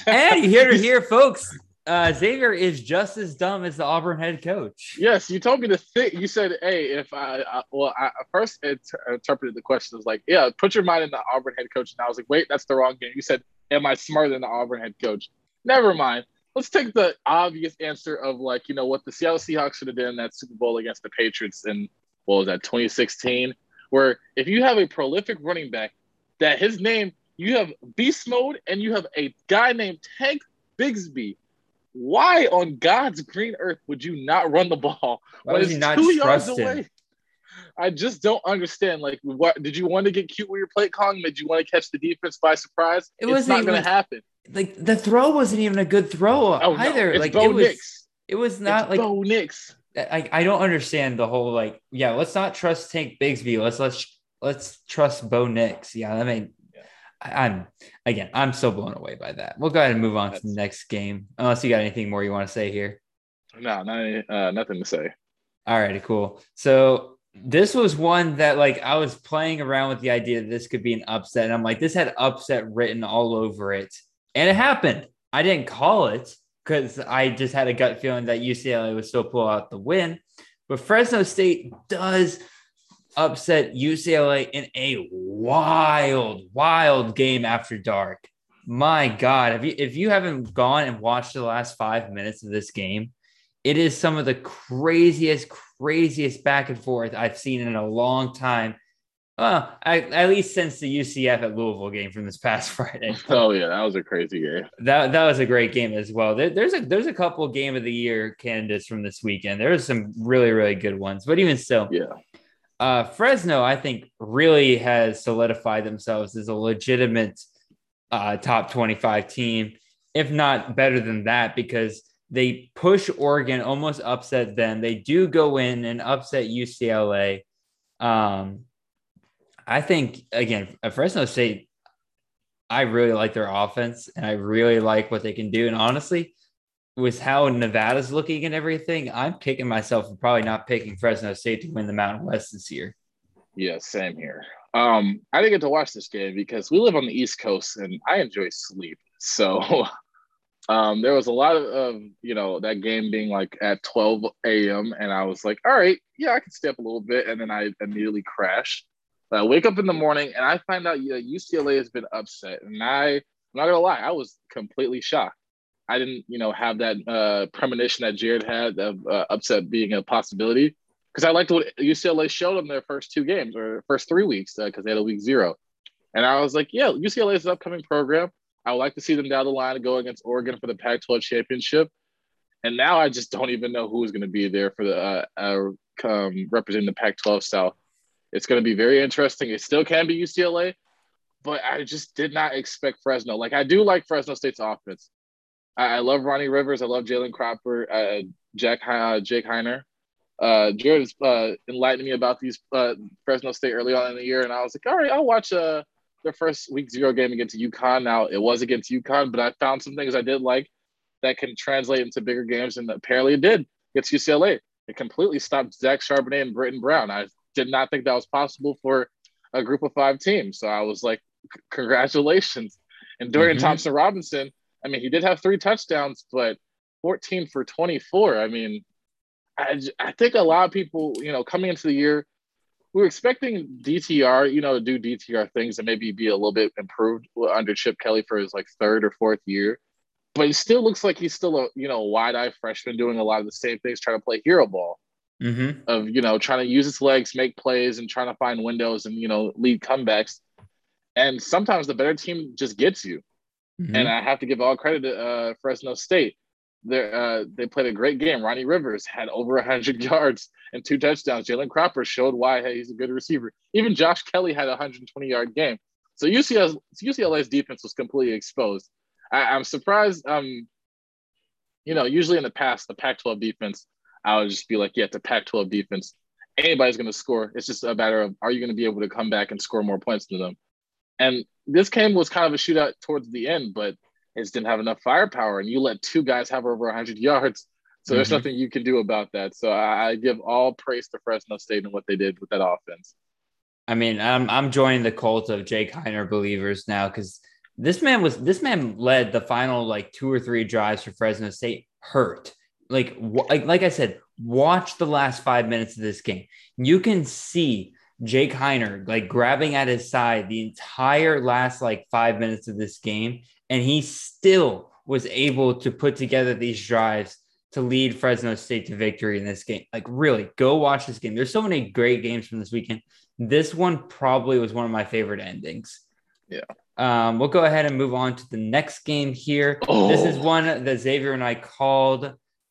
And you hear to hear folks uh, Xavier is just as dumb as the Auburn head coach. Yes, you told me to think. You said, "Hey, if I, I well, I first inter- interpreted the question as like, yeah, put your mind in the Auburn head coach." And I was like, "Wait, that's the wrong game." You said, "Am I smarter than the Auburn head coach?" Never mind. Let's take the obvious answer of like, you know, what the Seattle Seahawks should have done in that Super Bowl against the Patriots in what was that 2016, where if you have a prolific running back, that his name you have beast mode and you have a guy named Tank Bigsby why on God's green earth would you not run the ball why when it's two yards away? I just don't understand. Like, what did you want to get cute with your plate calling? Did you want to catch the defense by surprise? It was not going to happen. Like the throw wasn't even a good throw oh, either. No, like Bo it was, Nix. it was not it's like Bo Nix. I, I don't understand the whole like yeah. Let's not trust Tank Bigsby. Let's let's let's trust Bo Nix. Yeah, I mean I'm again, I'm so blown away by that. We'll go ahead and move on That's, to the next game, unless you got anything more you want to say here. No, not, uh, nothing to say. All righty, cool. So this was one that like I was playing around with the idea that this could be an upset, and I'm like, this had upset written all over it, and it happened. I didn't call it because I just had a gut feeling that UCLA would still pull out the win. But Fresno State does upset UCLA in a wild, wild game after dark. My God, if you if you haven't gone and watched the last five minutes of this game, it is some of the craziest, craziest back and forth I've seen in a long time. Uh, well, I, at least since the UCF at Louisville game from this past Friday. Oh yeah, that was a crazy game. That that was a great game as well. There, there's a there's a couple game of the year candidates from this weekend. There's some really really good ones, but even still, yeah. Uh, Fresno, I think, really has solidified themselves as a legitimate uh, top 25 team, if not better than that, because they push Oregon, almost upset them. They do go in and upset UCLA. Um, I think again, Fresno State, I really like their offense and I really like what they can do. And honestly, with how Nevada's looking and everything, I'm kicking myself for probably not picking Fresno State to win the Mountain West this year. Yeah, same here. Um, I didn't get to watch this game because we live on the East Coast and I enjoy sleep. So um, there was a lot of, of, you know, that game being like at 12 a.m. And I was like, all right, yeah, I can stay up a little bit. And then I immediately crashed. I wake up in the morning and I find out UCLA has been upset. And I, I'm not gonna lie, I was completely shocked. I didn't, you know, have that uh, premonition that Jared had of uh, upset being a possibility because I liked what UCLA showed them their first two games or first three weeks because uh, they had a week zero, and I was like, yeah, UCLA is an upcoming program. I would like to see them down the line go against Oregon for the Pac-12 championship. And now I just don't even know who's going to be there for the uh, uh, um, representing the Pac-12 South. It's going to be very interesting. It still can be UCLA, but I just did not expect Fresno. Like I do like Fresno State's offense. I, I love Ronnie Rivers. I love Jalen Cropper, uh, Jack uh, Jake Haener. Uh, Jared uh, enlightened me about these uh, Fresno State early on in the year, and I was like, all right, I'll watch uh, their first week zero game against UConn. Now it was against UConn, but I found some things I did like that can translate into bigger games, and apparently it did against UCLA. It completely stopped Zach Charbonnet and Brittain Brown. I did not think that was possible for a group of five team. So I was like, congratulations. And Dorian mm-hmm. Thompson Robinson, I mean, he did have three touchdowns, but 14 for 24. I mean, I, I think a lot of people, you know, coming into the year, we were expecting DTR, you know, to do DTR things and maybe be a little bit improved under Chip Kelly for his like third or fourth year. But it still looks like he's still a, you know, wide eye freshman doing a lot of the same things, trying to play hero ball mm-hmm. of, you know, trying to use his legs, make plays and trying to find windows and, you know, lead comebacks. And sometimes the better team just gets you. Mm-hmm. And I have to give all credit to uh, Fresno State. They uh, they played a great game. Ronnie Rivers had over 100 yards and two touchdowns. Jalen Cropper showed why hey, he's a good receiver. Even Josh Kelly had a 120 yard game. So UCLA's, UCLA's defense was completely exposed. I, am surprised. Um, you know, usually in the past, the Pac-12 defense, I would just be like, yeah, it's a Pac-12 defense. Anybody's going to score. It's just a matter of are you going to be able to come back and score more points than them. And this game was kind of a shootout towards the end, but it just didn't have enough firepower. And you let two guys have over 100 yards. So mm-hmm. there's nothing you can do about that. So I, I give all praise to Fresno State and what they did with that offense. I mean, I'm I'm joining the cult of Jake Haener believers now because this man was this man led the final like two or three drives for Fresno State hurt. Like like like I said, watch the last five minutes of this game. You can see Jake Haener like grabbing at his side the entire last like five minutes of this game, and he still was able to put together these drives to lead Fresno State to victory in this game. Like, really, go watch this game. There's so many great games from this weekend. This one probably was one of my favorite endings. Yeah. Um, we'll go ahead and move on to the next game here. Oh. This is one that Xavier and I called.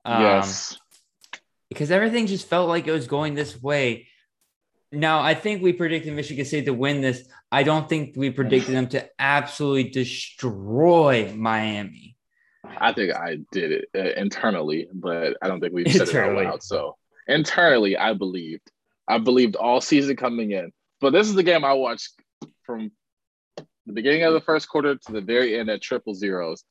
Um, yes. Because everything just felt like it was going this way. Now, I think we predicted Michigan State to win this. I don't think we predicted them to absolutely destroy Miami. I think I did it uh, internally, but I don't think we've said internally. it out loud. So internally, I believed. I believed all season coming in. But this is the game I watched from the beginning of the first quarter to the very end at triple zeros.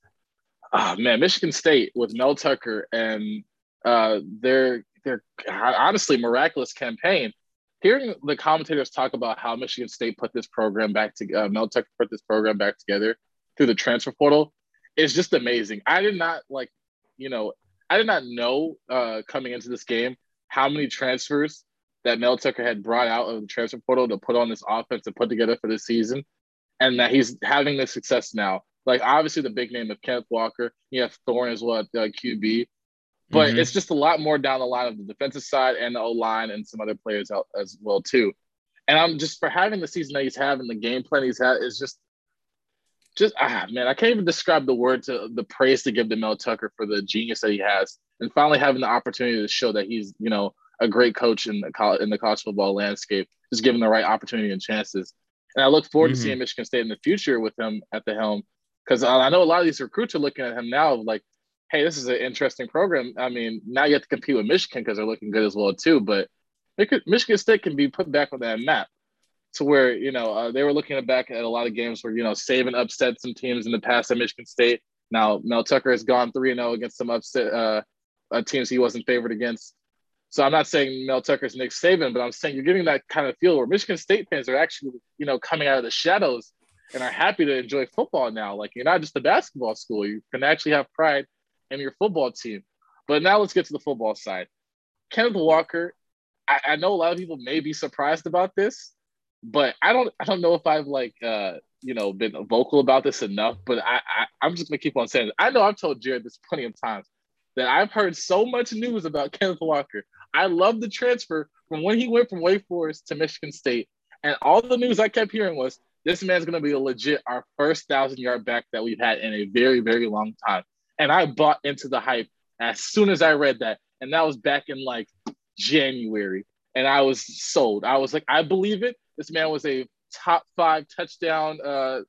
Oh man, Michigan State with Mel Tucker and uh, their their honestly miraculous campaign hearing the commentators talk about how Michigan State put this program back to uh, Mel Tucker put this program back together through the transfer portal, is just amazing. I did not like, you know, I did not know uh, coming into this game how many transfers that Mel Tucker had brought out of the transfer portal to put on this offense and put together for this season, and that he's having the success now. Like obviously the big name of Kenneth Walker, you have Thorne as well at uh, QB, but mm-hmm. it's just a lot more down the line of the defensive side and the O line and some other players out as well too. And I'm just for having the season that he's having, the game plan he's had is just, just ah man, I can't even describe the word to the praise to give to Mel Tucker for the genius that he has, and finally having the opportunity to show that he's you know a great coach in the college in the college football landscape, just given the right opportunity and chances. And I look forward mm-hmm. to seeing Michigan State in the future with him at the helm, because I know a lot of these recruits are looking at him now like, hey, this is an interesting program. I mean, now you have to compete with Michigan because they're looking good as well too, but Michigan State can be put back on that map to where you know uh, they were looking back at a lot of games where you know Saban upset some teams in the past at Michigan State. Now Mel Tucker has gone three and zero oh against some upset uh, uh, teams he wasn't favored against. So I'm not saying Mel Tucker's Nick Saban, but I'm saying you're getting that kind of feel where Michigan State fans are actually you know coming out of the shadows and are happy to enjoy football now. Like you're not just a basketball school; you can actually have pride in your football team. But now let's get to the football side. Kenneth Walker I, I know a lot of people may be surprised about this, but I don't I don't know if I've like uh you know been vocal about this enough. But I, I am just gonna keep on saying it. I know I've told Jared this plenty of times that I've heard so much news about Kenneth Walker. I love the transfer from when he went from Wake Forest to Michigan State, and all the news I kept hearing was this man's gonna be a legit our first thousand yard back that we've had in a very very long time. And I bought into the hype as soon as I read that, and that was back in like January, and I was sold. I was like, I believe it. This man was a top five touchdown, uh,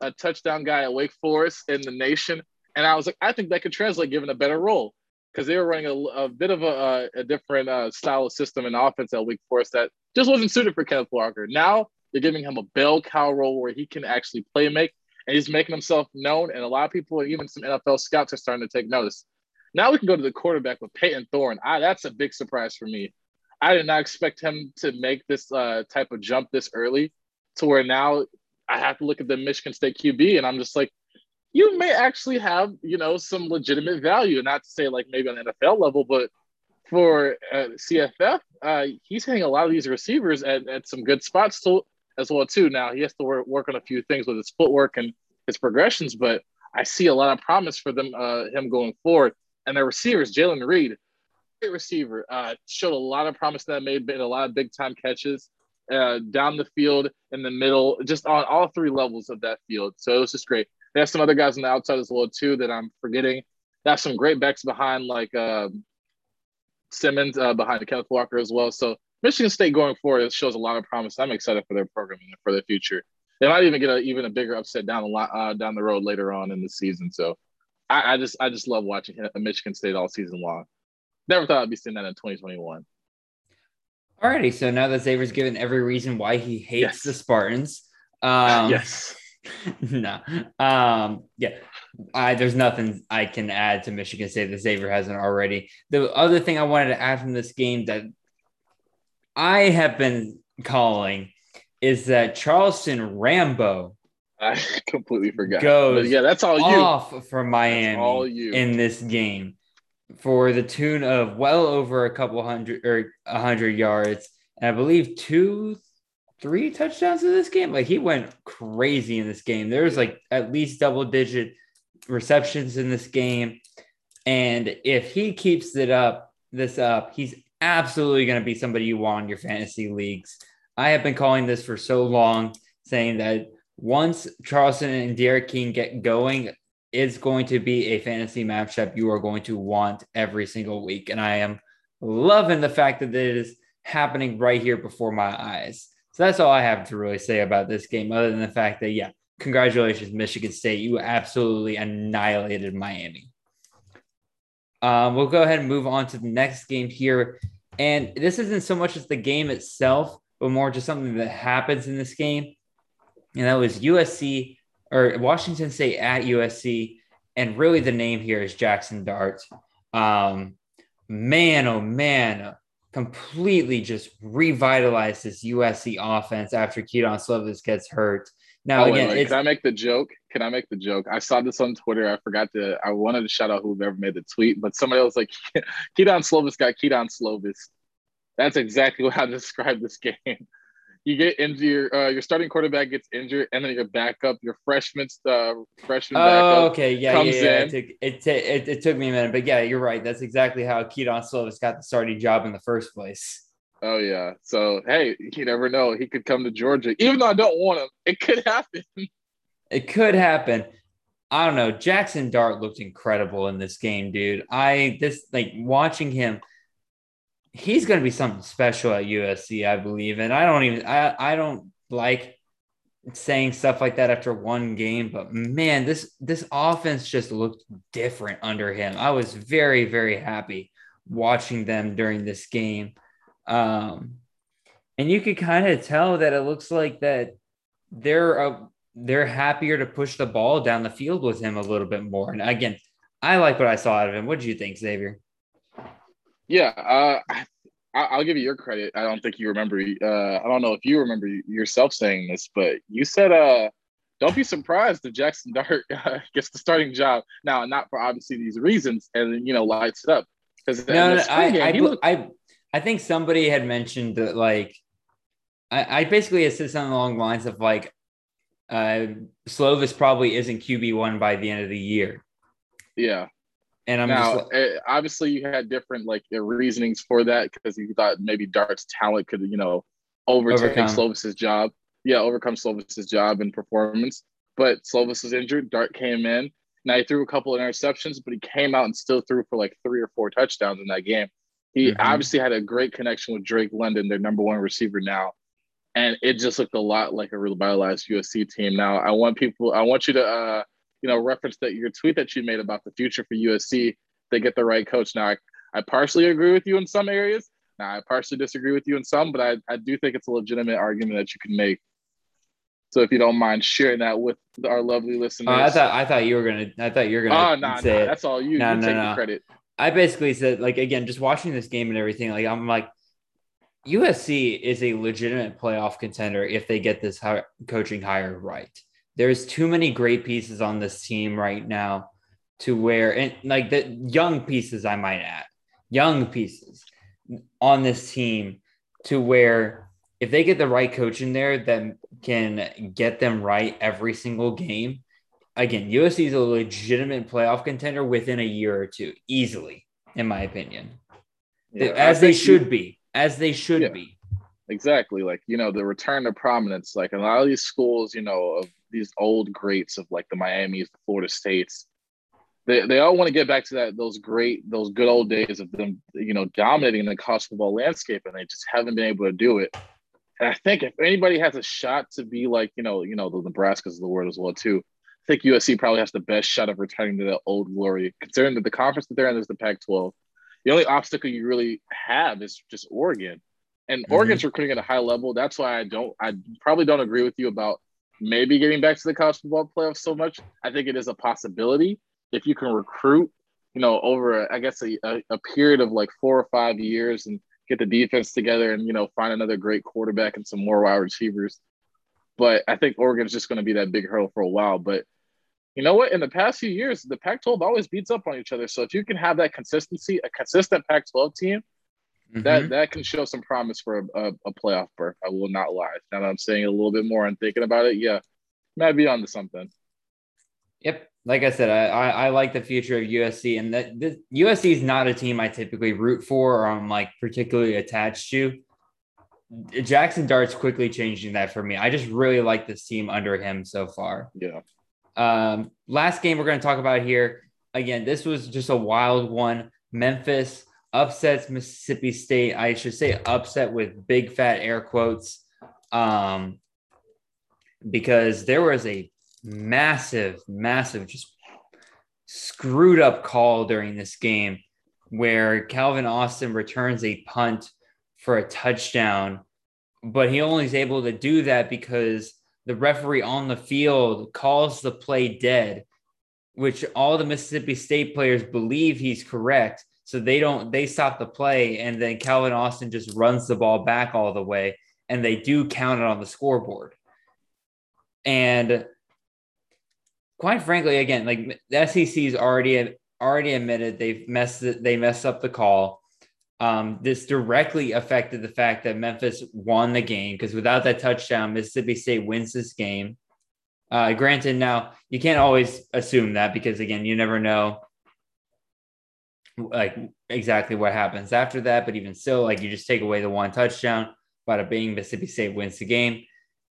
a touchdown guy at Wake Forest in the nation, and I was like, I think that could translate given a better role because they were running a, a bit of a, a different uh, style of system and offense at Wake Forest that just wasn't suited for Kenneth Walker. Now they're giving him a bell cow role where he can actually play make, and he's making himself known. And a lot of people, even some NFL scouts, are starting to take notice. Now we can go to the quarterback with Payton Thorne. I, that's a big surprise for me. I did not expect him to make this uh, type of jump this early to where now I have to look at the Michigan State QB and I'm just like, you may actually have, you know, some legitimate value. Not to say like maybe on NFL level, but for uh, CFF, uh, he's hitting a lot of these receivers at, at some good spots to, as well too. Now he has to work, work on a few things with his footwork and his progressions, but I see a lot of promise for them, uh, him going forward and their receivers, Jayden Reed, great receiver, uh, showed a lot of promise that made a lot of big time catches uh, down the field, in the middle, just on all three levels of that field. So it was just great. They have some other guys on the outside as well too that I'm forgetting. They have some great backs behind like uh, Simmons uh, behind Kenneth Walker as well. So Michigan State going forward shows a lot of promise. I'm excited for their program for the future. They might even get a, even a bigger upset down the uh, down the road later on in the season. So I, I just I just love watching Michigan State all season long. Never thought I'd be seeing that in 2021. Alrighty, so now that Xavier's given every reason why he hates yes. the Spartans. Um, yes. no. Um, yeah. I, there's nothing I can add to Michigan State that Xavier hasn't already. The other thing I wanted to add from this game that I have been calling is that Charleston Rambo I completely forgot. Goes but yeah, that's all you. Off for Miami all you. in this game for the tune of well over a couple hundred or a hundred yards. And I believe two, three touchdowns in this game. Like he went crazy in this game. There was like at least double digit receptions in this game. And if he keeps it up, this up, he's absolutely going to be somebody you want in your fantasy leagues. I have been calling this for so long, saying that once Charleston and D'Eriq King get going, it's going to be a fantasy matchup you are going to want every single week. And I am loving the fact that it is happening right here before my eyes. So that's all I have to really say about this game, other than the fact that, yeah, congratulations, Michigan State. You absolutely annihilated Miami. Um, we'll go ahead and move on to the next game here. And this isn't so much as the game itself, but more just something that happens in this game and that was USC or Washington State at USC. And really, the name here is Jackson Dart. Um, man, oh man, completely just revitalized this USC offense after Kedon Slovis gets hurt. Now, Oh, again, wait, it's, can I make the joke? Can I make the joke? I saw this on Twitter. I forgot to. I wanted to shout out whoever made the tweet, but somebody else was like Kedon Slovis got Kedon Slovis. That's exactly how to describe this game. You get injured. Your, uh, your starting quarterback gets injured, and then your backup, your freshman, uh, freshman Oh, backup. okay. Yeah, yeah, comes yeah. It in. took, it, ta- it, it took me a minute, but yeah, you're right. That's exactly how Kedon Slovis got the starting job in the first place. Oh yeah. So hey, you never know. He could come to Georgia, even though I don't want him. It could happen. It could happen. I don't know. Jackson Dart looked incredible in this game, dude. I this like watching him. He's going to be something special at USC, I believe, and I don't even I I don't like saying stuff like that after one game, but man, this this offense just looked different under him. I was very very happy watching them during this game. Um, and you could kind of tell that it looks like that they're uh, they're happier to push the ball down the field with him a little bit more. And again, I like what I saw out of him. What do you think, Xavier? Yeah, uh, I, I'll give you your credit. I don't think you remember. Uh, I don't know if you remember yourself saying this, but you said, uh, "Don't be surprised if Jackson Dart uh, gets the starting job." Now, not for obviously these reasons, and you know, lights it up because No, no, I, I, bel- I, I think somebody had mentioned that, like, I, I basically had said something along the lines of like, uh, Slovis probably isn't QB one by the end of the year, yeah. and I'm now, just uh, obviously, you had different like reasonings for that because you thought maybe Dart's talent could, you know, overtake Overcome. Slovis's job. Yeah, overcome Slovis's job and performance. But Slovis was injured. Dart came in. Now he threw a couple of interceptions, but he came out and still threw for like three or four touchdowns in that game. He Mhm. obviously had a great connection with Drake London, their number one receiver now. And it just looked a lot like a revitalized USC team. Now I want people, I want you to uh, you know, reference that your tweet that you made about the future for USC. They get the right coach. Now I, I partially agree with you in some areas. Now I partially disagree with you in some, but I, I do think it's a legitimate argument that you can make. So if you don't mind sharing that with our lovely listeners. Oh, I thought I thought you were gonna I thought you were Oh, gonna no, no, say it. that's all you. No, you no, take no. the credit. I basically said like again, just watching this game and everything, like I'm like USC is a legitimate playoff contender if they get this hi- coaching hire right. There's too many great pieces on this team right now to where and like the young pieces I might add, young pieces on this team to where if they get the right coach in there that can get them right every single game, again, USC is a legitimate playoff contender within a year or two, easily, in my opinion. Yeah, as they think you- should be, as they should Yeah. be. Exactly. Like, you know, the return to prominence, like a lot of these schools, you know, of these old greats of like the Miamis, the Florida States, they, they all want to get back to that those great, those good old days of them, you know, dominating the college football landscape, and they just haven't been able to do it. And I think if anybody has a shot to be like, you know, you know, the Nebraskas of the world as well, too. I think USC probably has the best shot of returning to the old glory, considering that the conference that they're in is the Pac-12. The only obstacle you really have is just Oregon and Mhm. Oregon's recruiting at a high level. That's why I don't, I probably don't agree with you about maybe getting back to the college football playoffs so much. I think it is a possibility if you can recruit, you know, over, I guess, a, a, a period of like four or five years and get the defense together and, you know, find another great quarterback and some more wide receivers. But I think Oregon's just going to be that big hurdle for a while. But you know what? In the past few years, the Pac 12 always beats up on each other. So if you can have that consistency, a consistent Pac 12 team, that Mhm. that can show some promise for a, a, a playoff berth. I will not lie. Now that I'm saying it a little bit more and thinking about it, yeah, might be onto something. Yep. Like I said, I, I, I like the future of USC, and that this, USC is not a team I typically root for or I'm like particularly attached to. Jackson Dart's quickly changing that for me. I just really like this team under him so far. Yeah, Um, last game we're going to talk about here. Again, this was just a wild one. Memphis upsets Mississippi State. I should say upset with big fat air quotes. Um, because there was a massive, massive, just screwed up call during this game where Calvin Austin returns a punt for a touchdown, but he only is able to do that because the referee on the field calls the play dead, which all the Mississippi State players believe he's correct. So they don't they stop the play, and then Calvin Austin just runs the ball back all the way, and they do count it on the scoreboard. And quite frankly, again, like the SEC's already already admitted they've messed they messed up the call. Um, this directly affected the fact that Memphis won the game because without that touchdown, Mississippi State wins this game. Uh, granted, now you can't always assume that because again, you never know like exactly what happens after that. But even still, like you just take away the one touchdown, bada bing, Mississippi State wins the game.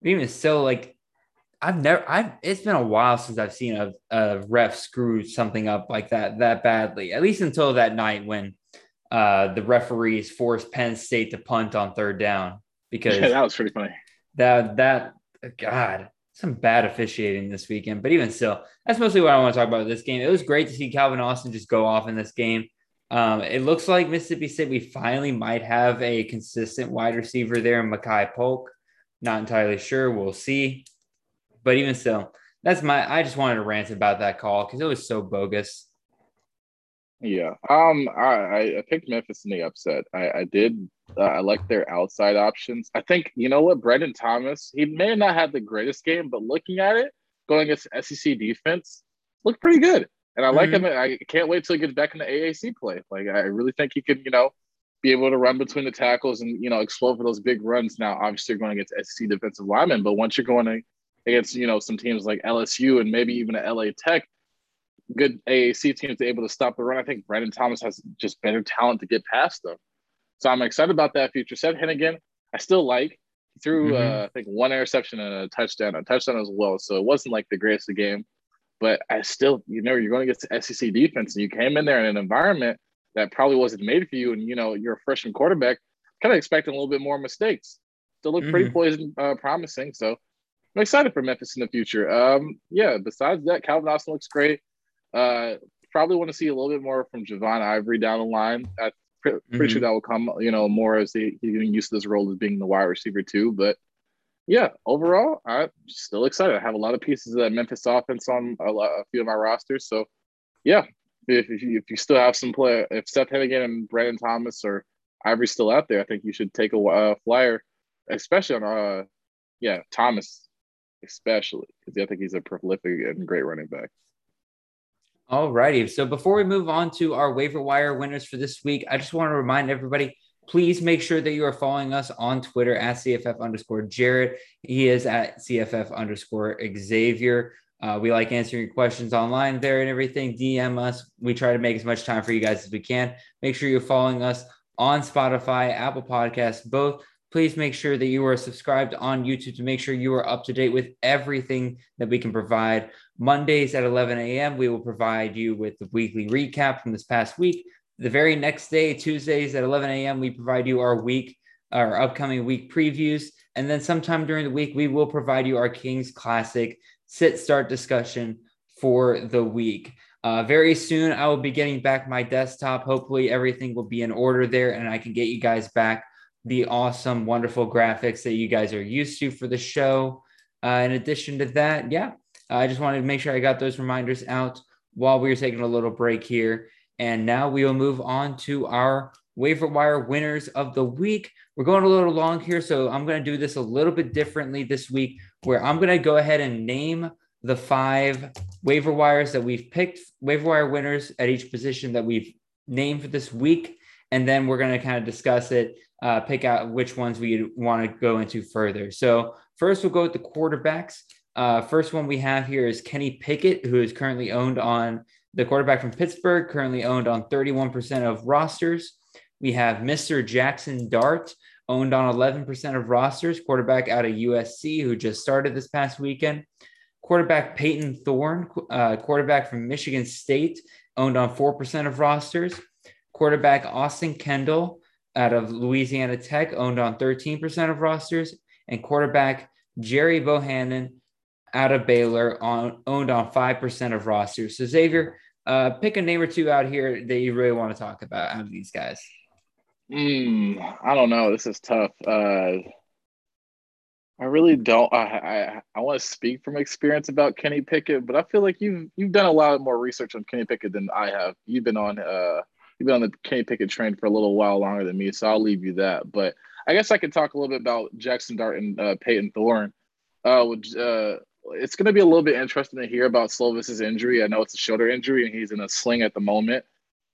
But even still, like I've never, I've it's been a while since I've seen a, a ref screw something up like that that badly. At least until that night when uh, the referees forced Penn State to punt on third down because yeah, that was pretty funny. That that God, some bad officiating this weekend. But even still, that's mostly what I want to talk about this game. It was great to see Calvin Austin just go off in this game. Um, it looks like Mississippi State, we finally might have a consistent wide receiver there in Makai Polk. Not entirely sure. We'll see. But even still, that's my, I just wanted to rant about that call because it was so bogus. Yeah. Um, I, I picked Memphis in the upset. I, I did. Uh, I like their outside options. I think, you know what, Brandon Thomas, he may not have the greatest game, but looking at it, going against SEC defense, looked pretty good. And I like mm-hmm. him. I can't wait till he gets back in the AAC play. Like, I really think he could, you know, be able to run between the tackles and, you know, explode for those big runs. Now, obviously, you're going against SEC defensive linemen, but once you're going against, you know, some teams like LSU and maybe even LA Tech, good AAC teams to be able to stop the run. I think Brandon Thomas has just better talent to get past them. So I'm excited about that future. Seth Henigan, I still like. He threw, mm-hmm. uh, I think, one interception and a touchdown, a touchdown as well. So it wasn't like the greatest of game. But I still, you know, you're going to get to SEC defense, and you came in there in an environment that probably wasn't made for you. And, you know, you're a freshman quarterback, kind of expecting a little bit more mistakes. Still look mm-hmm. pretty poised, uh, promising. So I'm excited for Memphis in the future. Um, yeah, besides that, Calvin Austin looks great. Uh, probably want to see a little bit more from Javon Ivory down the line. I'm pretty mm-hmm. sure that will come, you know, more as he, he's getting used to this role as being the wide receiver too. But yeah, overall, I'm still excited. I have a lot of pieces of that Memphis offense on a, lot, a few of my rosters. So yeah, if, if, you, if you still have some play, if Seth Henigan and Brandon Thomas or Ivory still out there, I think you should take a uh, flyer, especially on uh, yeah, Thomas, especially because I think he's a prolific and great running back. All righty. So before we move on to our waiver wire winners for this week, I just want to remind everybody please make sure that you are following us on Twitter at CFF underscore Jared. He is at CFF underscore Xavier. Uh, we like answering your questions online there and everything. DM us. We try to make as much time for you guys as we can. Make sure you're following us on Spotify, Apple Podcasts, both please make sure that you are subscribed on YouTube to make sure you are up to date with everything that we can provide. Mondays at 11 a.m., we will provide you with the weekly recap from this past week. The very next day, Tuesdays at 11 a.m., we provide you our week, our upcoming week previews. And then sometime during the week, we will provide you our Kings Classic sit start discussion for the week. Uh, very soon, I will be getting back my desktop. Hopefully, everything will be in order there and I can get you guys back the awesome, wonderful graphics that you guys are used to for the show. Uh, in addition to that, yeah, I just wanted to make sure I got those reminders out while we were taking a little break here. And now we will move on to our waiver wire winners of the week. We're going a little long here, so I'm going to do this a little bit differently this week, where I'm going to go ahead and name the five waiver wires that we've picked, waiver wire winners at each position that we've named for this week. And then we're going to kind of discuss it uh, pick out which ones we want to go into further. So first, we'll go with the quarterbacks. Uh, first one we have here is Kenny Pickett, who is currently owned on the quarterback from Pittsburgh, currently owned on 31% of rosters. We have Mr. Jackson Dart, owned on 11% of rosters, quarterback out of USC, who just started this past weekend. Quarterback Payton Thorne, uh, quarterback from Michigan State, owned on 4% of rosters. Quarterback Austin Kendall, out of Louisiana Tech, owned on 13% of rosters, and quarterback Gerry Bohanon out of Baylor, on owned on 5% of rosters. So, Xavier, uh, pick a name or two out here that you really want to talk about out of these guys. Mm, I don't know. This is tough. Uh, I really don't. I I, I want to speak from experience about Kenny Pickett, but I feel like you've you've done a lot more research on Kenny Pickett than I have. You've been on uh, you've been on the Kenny Pickett train for a little while longer than me, so I'll leave you that. But I guess I could talk a little bit about Jackson Dart and uh, Payton Thorne. Uh, which, uh, it's going to be a little bit interesting to hear about Slovis's injury. I know it's a shoulder injury and he's in a sling at the moment.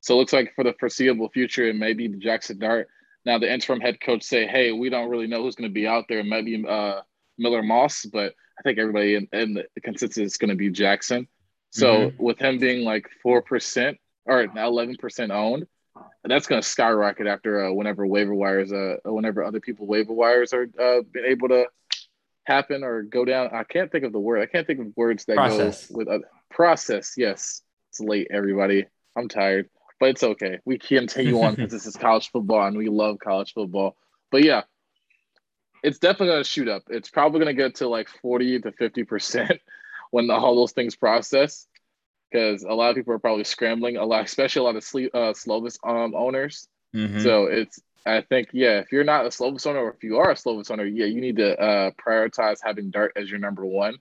So it looks like for the foreseeable future, it may be Jackson Dart. Now the interim head coach say, "Hey, we don't really know who's going to be out there. It might be uh, Miller Moss, but I think everybody in, in the consensus is going to be Jackson." So mm-hmm. with him being like four percent or now eleven percent owned, that's going to skyrocket after uh, whenever waiver wires, uh, whenever other people waiver wires are uh, been able to happen or go down. I can't think of the word. I can't think of words that process. go with a process. Yes, it's late, everybody. I'm tired, but it's okay. We continue on because this is college football and we love college football. But yeah, it's definitely going to shoot up. It's probably going to get to like 40 to 50 percent when the, all those things process because a lot of people are probably scrambling a lot, especially a lot of sleep, uh, Slovis um, owners. Mm-hmm. So it's I think yeah, if you're not a Slovis owner or if you are a Slovis owner, yeah, you need to uh, prioritize having Dart as your number one.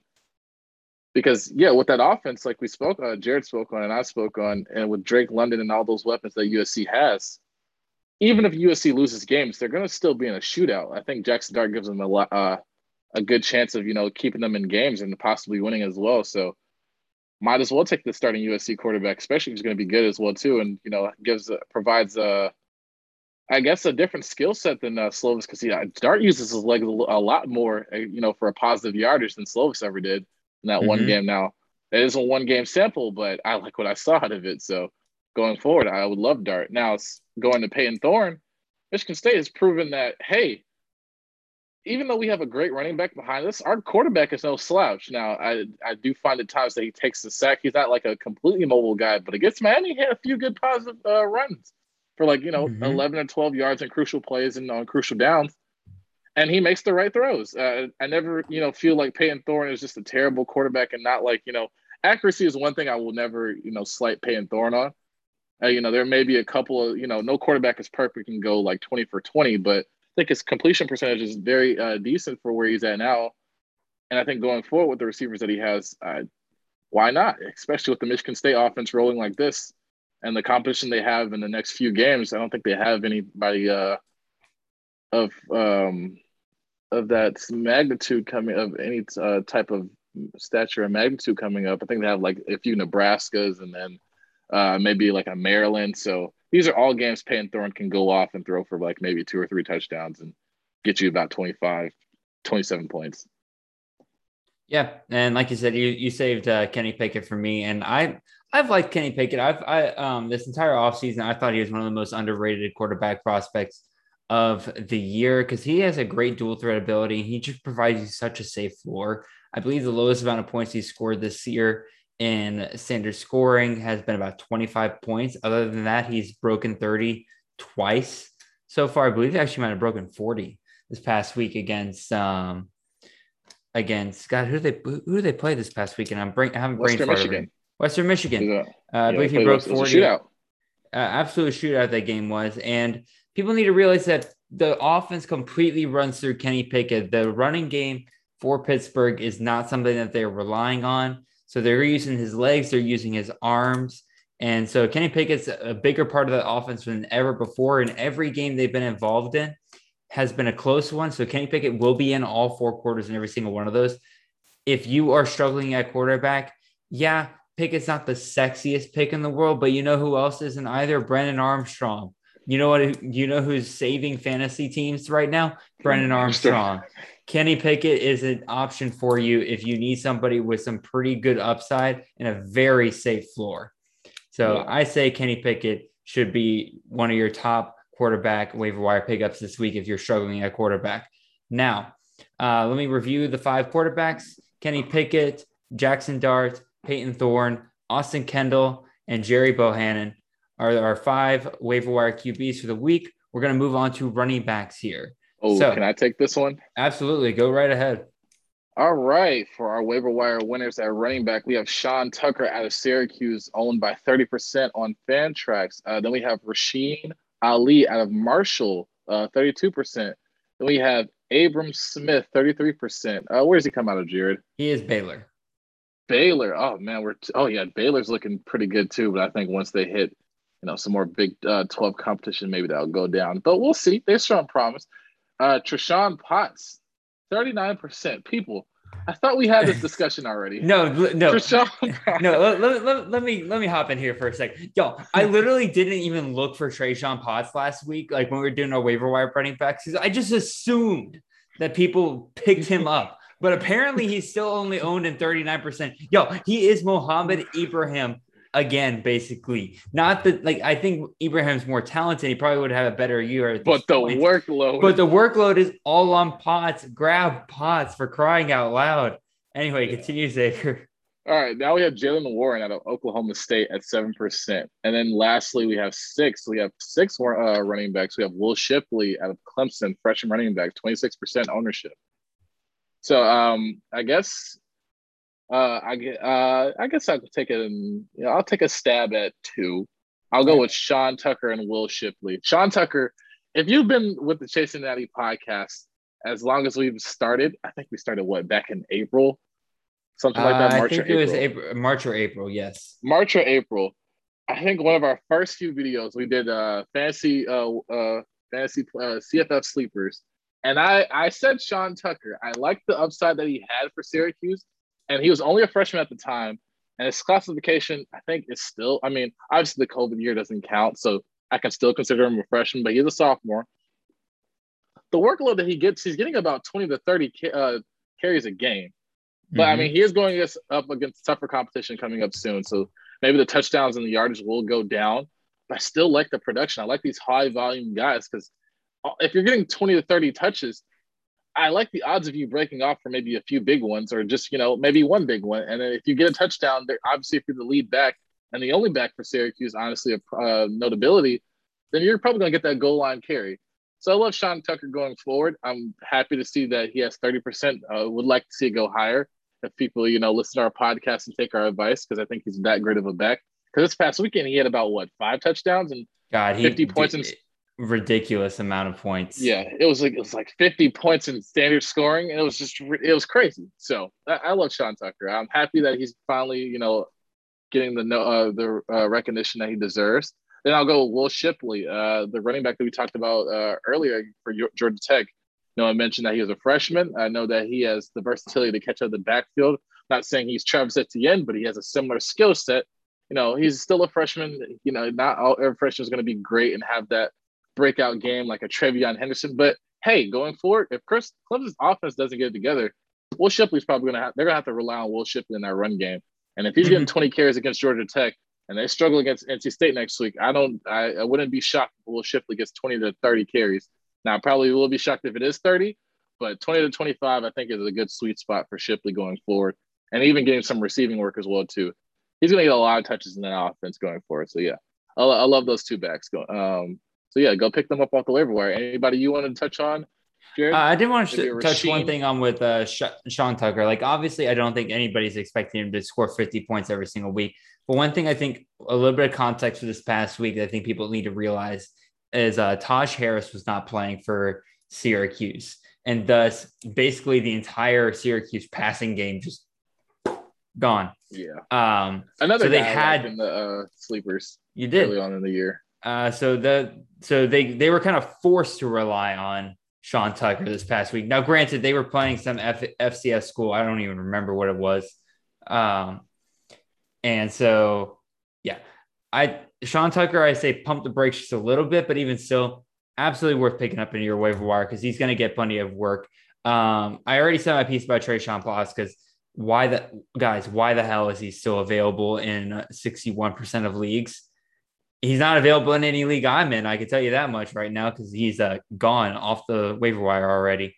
Because yeah, with that offense, like we spoke, uh, Jared spoke on and I spoke on, and with Drake London and all those weapons that USC has, even if USC loses games, they're going to still be in a shootout. I think Jackson Dart gives them a lot, uh, a good chance of you know keeping them in games and possibly winning as well. So might as well take the starting USC quarterback, especially if he's going to be good as well too, and you know gives provides a I guess a different skill set than uh, Slovis because he Dart uses his legs a, lot more, uh, you know, for a positive yardage than Slovis ever did in that mm-hmm. one game. Now it is a one game sample, but I like what I saw out of it. So going forward, I would love Dart. Now going to Payton Thorne, Michigan State has proven that hey, even though we have a great running back behind us, our quarterback is no slouch. Now I I do find at times that he takes the sack. He's not like a completely mobile guy, but against Miami, he had a few good positive uh, runs for like you know mm-hmm. 11 or 12 yards in crucial plays and on crucial downs and he makes the right throws uh, i never you know feel like payton thorne is just a terrible quarterback and not like you know accuracy is one thing i will never you know slight payton thorne on uh, you know there may be a couple of you know no quarterback is perfect and go like 20 for 20 but think his completion percentage is very uh, decent for where he's at now and i think going forward with the receivers that he has uh, why not especially with the michigan state offense rolling like this and the competition they have in the next few games, I don't think they have anybody uh, of um, of that magnitude coming of any uh, type of stature and magnitude coming up. I think they have like a few Nebraskas and then uh, maybe like a Maryland. So these are all games Payton Thorne can go off and throw for like maybe two or three touchdowns and get you about 25, 27 points. Yeah, and like you said, you you saved uh, Kenny Pickett for me, and I I've liked Kenny Pickett. I've I um this entire offseason, I thought he was one of the most underrated quarterback prospects of the year because he has a great dual threat ability. He just provides you such a safe floor. I believe the lowest amount of points he scored this year in standard scoring has been about 25 points. Other than that, he's broken 30 twice so far. I believe he actually might have broken 40 this past week against um against God. Who do they who do they play this past weekend? I'm bring I haven't brain Michigan. Western Michigan. Uh, I believe he broke 40. shootout. Uh, absolute shootout that game was. And people need to realize that the offense completely runs through Kenny Pickett. The running game for Pittsburgh is not something that they're relying on. So they're using his legs, they're using his arms. And so Kenny Pickett's a bigger part of the offense than ever before. And every game they've been involved in has been a close one. So Kenny Pickett will be in all four quarters in every single one of those. If you are struggling at quarterback, yeah, Pickett's not the sexiest pick in the world, but you know who else isn't either? Brennan Armstrong. You know what? You know who's saving fantasy teams right now? Brennan Armstrong. Kenny Pickett is an option for you if you need somebody with some pretty good upside and a very safe floor. So yeah. I say Kenny Pickett should be one of your top quarterback waiver wire pickups this week if you're struggling at quarterback. Now, uh, let me review the five quarterbacks Kenny Pickett, Jackson Dart, Payton Thorne, Austin Kendall, and Gerry Bohanon are our five waiver wire QBs for the week. We're going to move on to running backs here. Oh, so, can I take this one? Absolutely. Go right ahead. All right. For our waiver wire winners at running back, we have Sean Tucker out of Syracuse, owned by 30% on Fantrax. Uh, then we have Rasheen Ali out of Marshall, uh, 32%. Then we have Abram Smith, 33%. Uh, where does he come out of, Jared? He is Baylor. Baylor. Oh man, we're t- oh yeah, Baylor's looking pretty good too. But I think once they hit you know, some more Big uh, 12 competition, maybe that'll go down. But we'll see. They're strong promise. Uh, Trishawn Potts, 39%. People, I thought we had this discussion already. no, no, no. Let, let, let, let, me let me hop in here for a second. Yo, I literally didn't even look for Trayshawn Potts last week, like when we were doing our waiver wire running backs, because I just assumed that people picked him up. But apparently, he's still only owned in 39%. Yo, he is Mohamed Ibrahim again, basically. Not that like I think Ibrahim's more talented. He probably would have a better year. But the point. workload. But the workload is all on Potts. Grab Potts for crying out loud. Anyway, yeah. continue, Xavier. All right, now we have Jaylen Warren out of Oklahoma State at seven percent, and then lastly we have six. We have six uh, running backs. We have Will Shipley out of Clemson, freshman running back, twenty six percent ownership. So um, I guess uh, I get. Uh, I guess I'll take it. And you know, I'll take a stab at two. I'll go with Sean Tucker and Will Shipley. Sean Tucker, if you've been with the Chasing Natty podcast as long as we've started, I think we started what back in April, something like that. Uh, March I think it April. was April, March or April. Yes, March or April. I think one of our first few videos we did uh fantasy uh uh fantasy uh, CFF sleepers, and I I said Sean Tucker. I liked the upside that he had for Syracuse and he was only a freshman at the time. And his classification, I think, is still. I mean, obviously the COVID year doesn't count, so I can still consider him a freshman, but he's a sophomore. The workload that he gets, he's getting about twenty to thirty uh, carries a game. But mm-hmm. I mean, he is going up against tougher competition coming up soon. So maybe the touchdowns and the yardage will go down. But I still like the production. I like these high volume guys because uh, if you're getting 20 to 30 touches, I like the odds of you breaking off for maybe a few big ones or just, you know, maybe one big one. And then if you get a touchdown, there obviously if you're the lead back and the only back for Syracuse, honestly, of uh, notability, then you're probably going to get that goal line carry. So I love Sean Tucker going forward. I'm happy to see that he has 30%. Uh, would like to see it go higher if people, you know, listen to our podcast and take our advice because I think he's that great of a back. Because this past weekend he had about what five touchdowns and God, he, 50 points in ridiculous amount of points. Yeah, it was like it was like 50 points in standard scoring, and it was just it was crazy. So I, I love Sean Tucker. I'm happy that he's finally you know getting the uh, the uh, recognition that he deserves. Then I'll go Will Shipley, uh, the running back that we talked about uh, earlier for Georgia Tech. You know, I mentioned that he was a freshman. I know that he has the versatility to catch out the backfield. Not saying he's Travis Etienne, but he has a similar skill set. You know, he's still a freshman. You know, not all every freshman is going to be great and have that breakout game like a TreVeyon Henderson. But hey, going forward, if Chris Clemson's offense doesn't get it together, Will Shipley's probably gonna have they're gonna have to rely on Will Shipley in that run game. And if he's mm-hmm. getting 20 carries against Georgia Tech and they struggle against NC State next week, I don't I, I wouldn't be shocked if Will Shipley gets 20 to 30 carries. Now probably will be shocked if it is 30, but 20 to 25 I think is a good sweet spot for Shipley going forward. And even getting some receiving work as well too. He's gonna get a lot of touches in that offense going forward. So yeah, I, I love those two backs. Going, um, so yeah, go pick them up off the waiver wire. Anybody you wanted to touch on? Uh, I did want to touch one thing on with uh, Sean Tucker. Like, obviously, I don't think anybody's expecting him to score 50 points every single week. But one thing I think a little bit of context for this past week that I think people need to realize is uh, Taj Harris was not playing for Syracuse. And thus, basically, the entire Syracuse passing game just gone. Yeah. Um, Another so they had in the uh, sleepers. You did early on in the year. Uh, so the so they they were kind of forced to rely on Sean Tucker this past week. Now, granted, they were playing some F- FCS school. I don't even remember what it was. Um, and so, yeah, I Sean Tucker, I say pump the brakes just a little bit, but even still, absolutely worth picking up in your waiver wire because he's going to get plenty of work. Um, I already said my piece about Trayshawn Potts because why the guys, why the hell is he still available in 61% of leagues? He's not available in any league I'm in. I can tell you that much right now because he's uh, gone off the waiver wire already.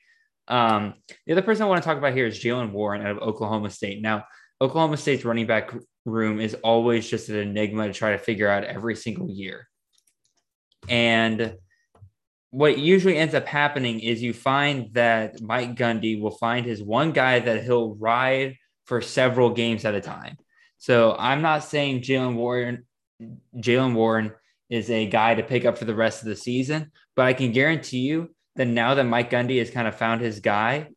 Um, the other person I want to talk about here is Jaylen Warren out of Oklahoma State. Now, Oklahoma State's running back room is always just an enigma to try to figure out every single year. And what usually ends up happening is you find that Mike Gundy will find his one guy that he'll ride for several games at a time. So I'm not saying Jaylen Warren Jaylen Warren is a guy to pick up for the rest of the season. But I can guarantee you that now that Mike Gundy has kind of found his guy,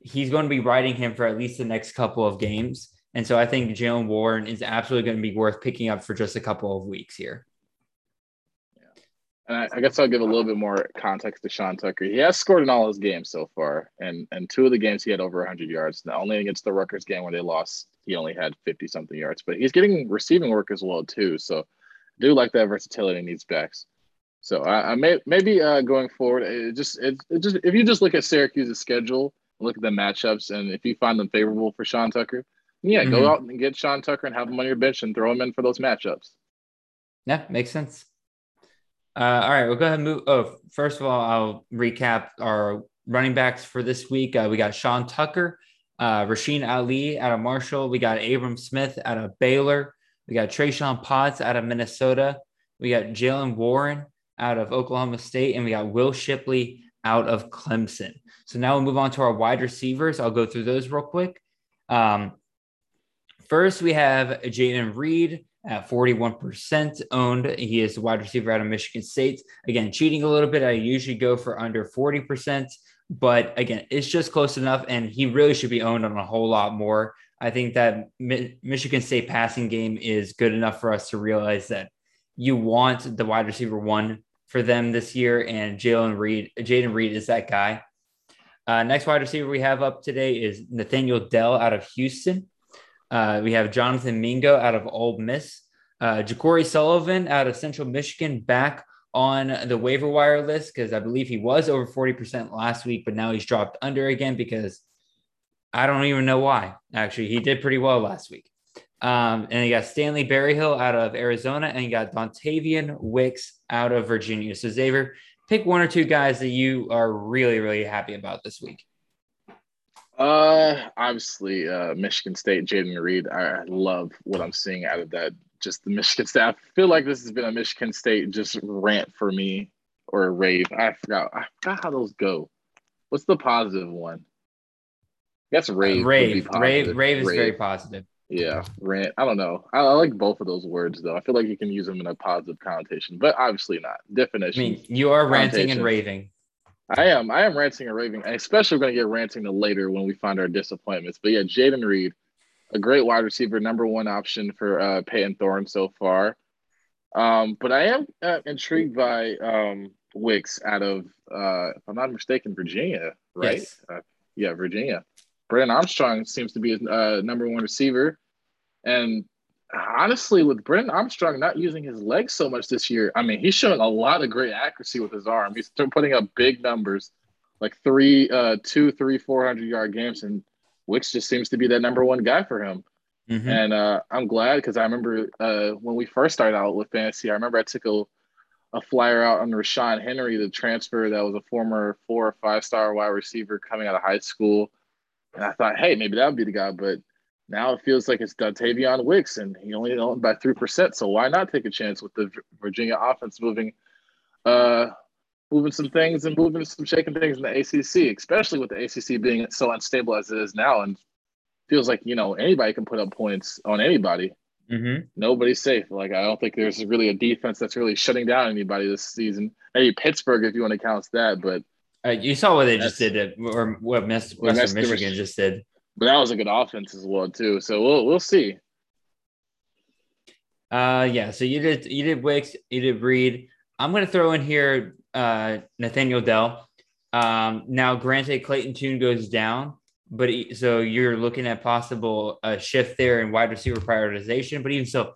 he's going to be riding him for at least the next couple of games. And so I think Jaylen Warren is absolutely going to be worth picking up for just a couple of weeks here. And I, I, guess I'll give a little bit more context to Sean Tucker. He has scored in all his games so far, and and two of the games he had over 100 yards. Now, only against the Rutgers game where they lost, he only had 50 something yards, but he's getting receiving work as well too. So, I do like that versatility in these backs. So I, I may maybe uh, going forward, it just it, it just if you just look at Syracuse's schedule, look at the matchups, and if you find them favorable for Sean Tucker, yeah, mm-hmm. go out and get Sean Tucker and have him on your bench and throw him in for those matchups. Yeah, makes sense. Uh, all right, we'll go ahead and move. Oh, first of all, I'll recap our running backs for this week. Uh, we got Sean Tucker, uh, Rasheen Ali out of Marshall. We got Abram Smith out of Baylor. We got Trayshawn Potts out of Minnesota. We got Jaylen Warren out of Oklahoma State, and we got Will Shipley out of Clemson. So now we'll move on to our wide receivers. I'll go through those real quick. Um, first, we have Jayden Reed at 41% owned. He is the wide receiver out of Michigan State. Again, cheating a little bit. I usually go for under 40%, but again, it's just close enough. And he really should be owned on a whole lot more. I think that Mi- Michigan State passing game is good enough for us to realize that you want the wide receiver one for them this year. And Jalen Reed, Jayden Reed is that guy. Uh, next wide receiver we have up today is Nathaniel Dell out of Houston. Uh, we have Jonathan Mingo out of Ole Miss, uh, JaCorey Sullivan out of Central Michigan back on the waiver wire list because I believe he was over 40% last week, but now he's dropped under again because I don't even know why. Actually, he did pretty well last week. Um, and you got Stanley Berryhill out of Arizona, and you got Dontayvion Wicks out of Virginia. So, Xavier, pick one or two guys that you are really, really happy about this week. Uh, obviously, uh, Michigan State, Jayden Reed. I love what I'm seeing out of that. Just the Michigan staff. I feel like this has been a Michigan State just rant for me or a rave. I forgot. I forgot how those go. What's the positive one? That's rave. Uh, rave. Rave. Rave is rave. very positive. Yeah, rant. I don't know. I, I, like both of those words though. I feel like you can use them in a positive connotation, but obviously not. Definition. I mean, you are ranting and raving. I am. I am ranting and raving, and especially we're going to get ranting to later when we find our disappointments. But yeah, Jayden Reed, a great wide receiver, number one option for uh, Payton Thorne so far. Um, but I am uh, intrigued by um, Wicks out of, uh, if I'm not mistaken, Virginia, right? Yes. Uh, yeah, Virginia. Brennan Armstrong seems to be a uh, number one receiver. And honestly, with Brennan Armstrong not using his legs so much this year, I mean, he's showing a lot of great accuracy with his arm. He's putting up big numbers, like three, uh, two, three, four hundred yard games, and Wicks just seems to be that number one guy for him. Mm-hmm. And uh, I'm glad because I remember uh, when we first started out with fantasy, I remember I took a, a flyer out on Ra'Shaun Henry, the transfer that was a former four or five star wide receiver coming out of high school. And I thought, hey, maybe that would be the guy. But now it feels like it's Dontayvion Wicks, and he only owned by three percent. So why not take a chance with the Virginia offense moving, uh, moving some things and moving some shaking things in the ACC, especially with the ACC being so unstable as it is now, and feels like you know anybody can put up points on anybody. Mm-hmm. Nobody's safe. Like I don't think there's really a defense that's really shutting down anybody this season. Maybe Pittsburgh, if you want to count that, but uh, you saw what they just did, or what Western Michigan just did. But that was a good offense as well too. So we'll we'll see. Uh yeah, so you did you did Wicks, you did Reed. I'm gonna throw in here uh Nathaniel Dell. Um now granted Clayton Tune goes down, but he, so you're looking at possible uh, shift there in wide receiver prioritization, but even so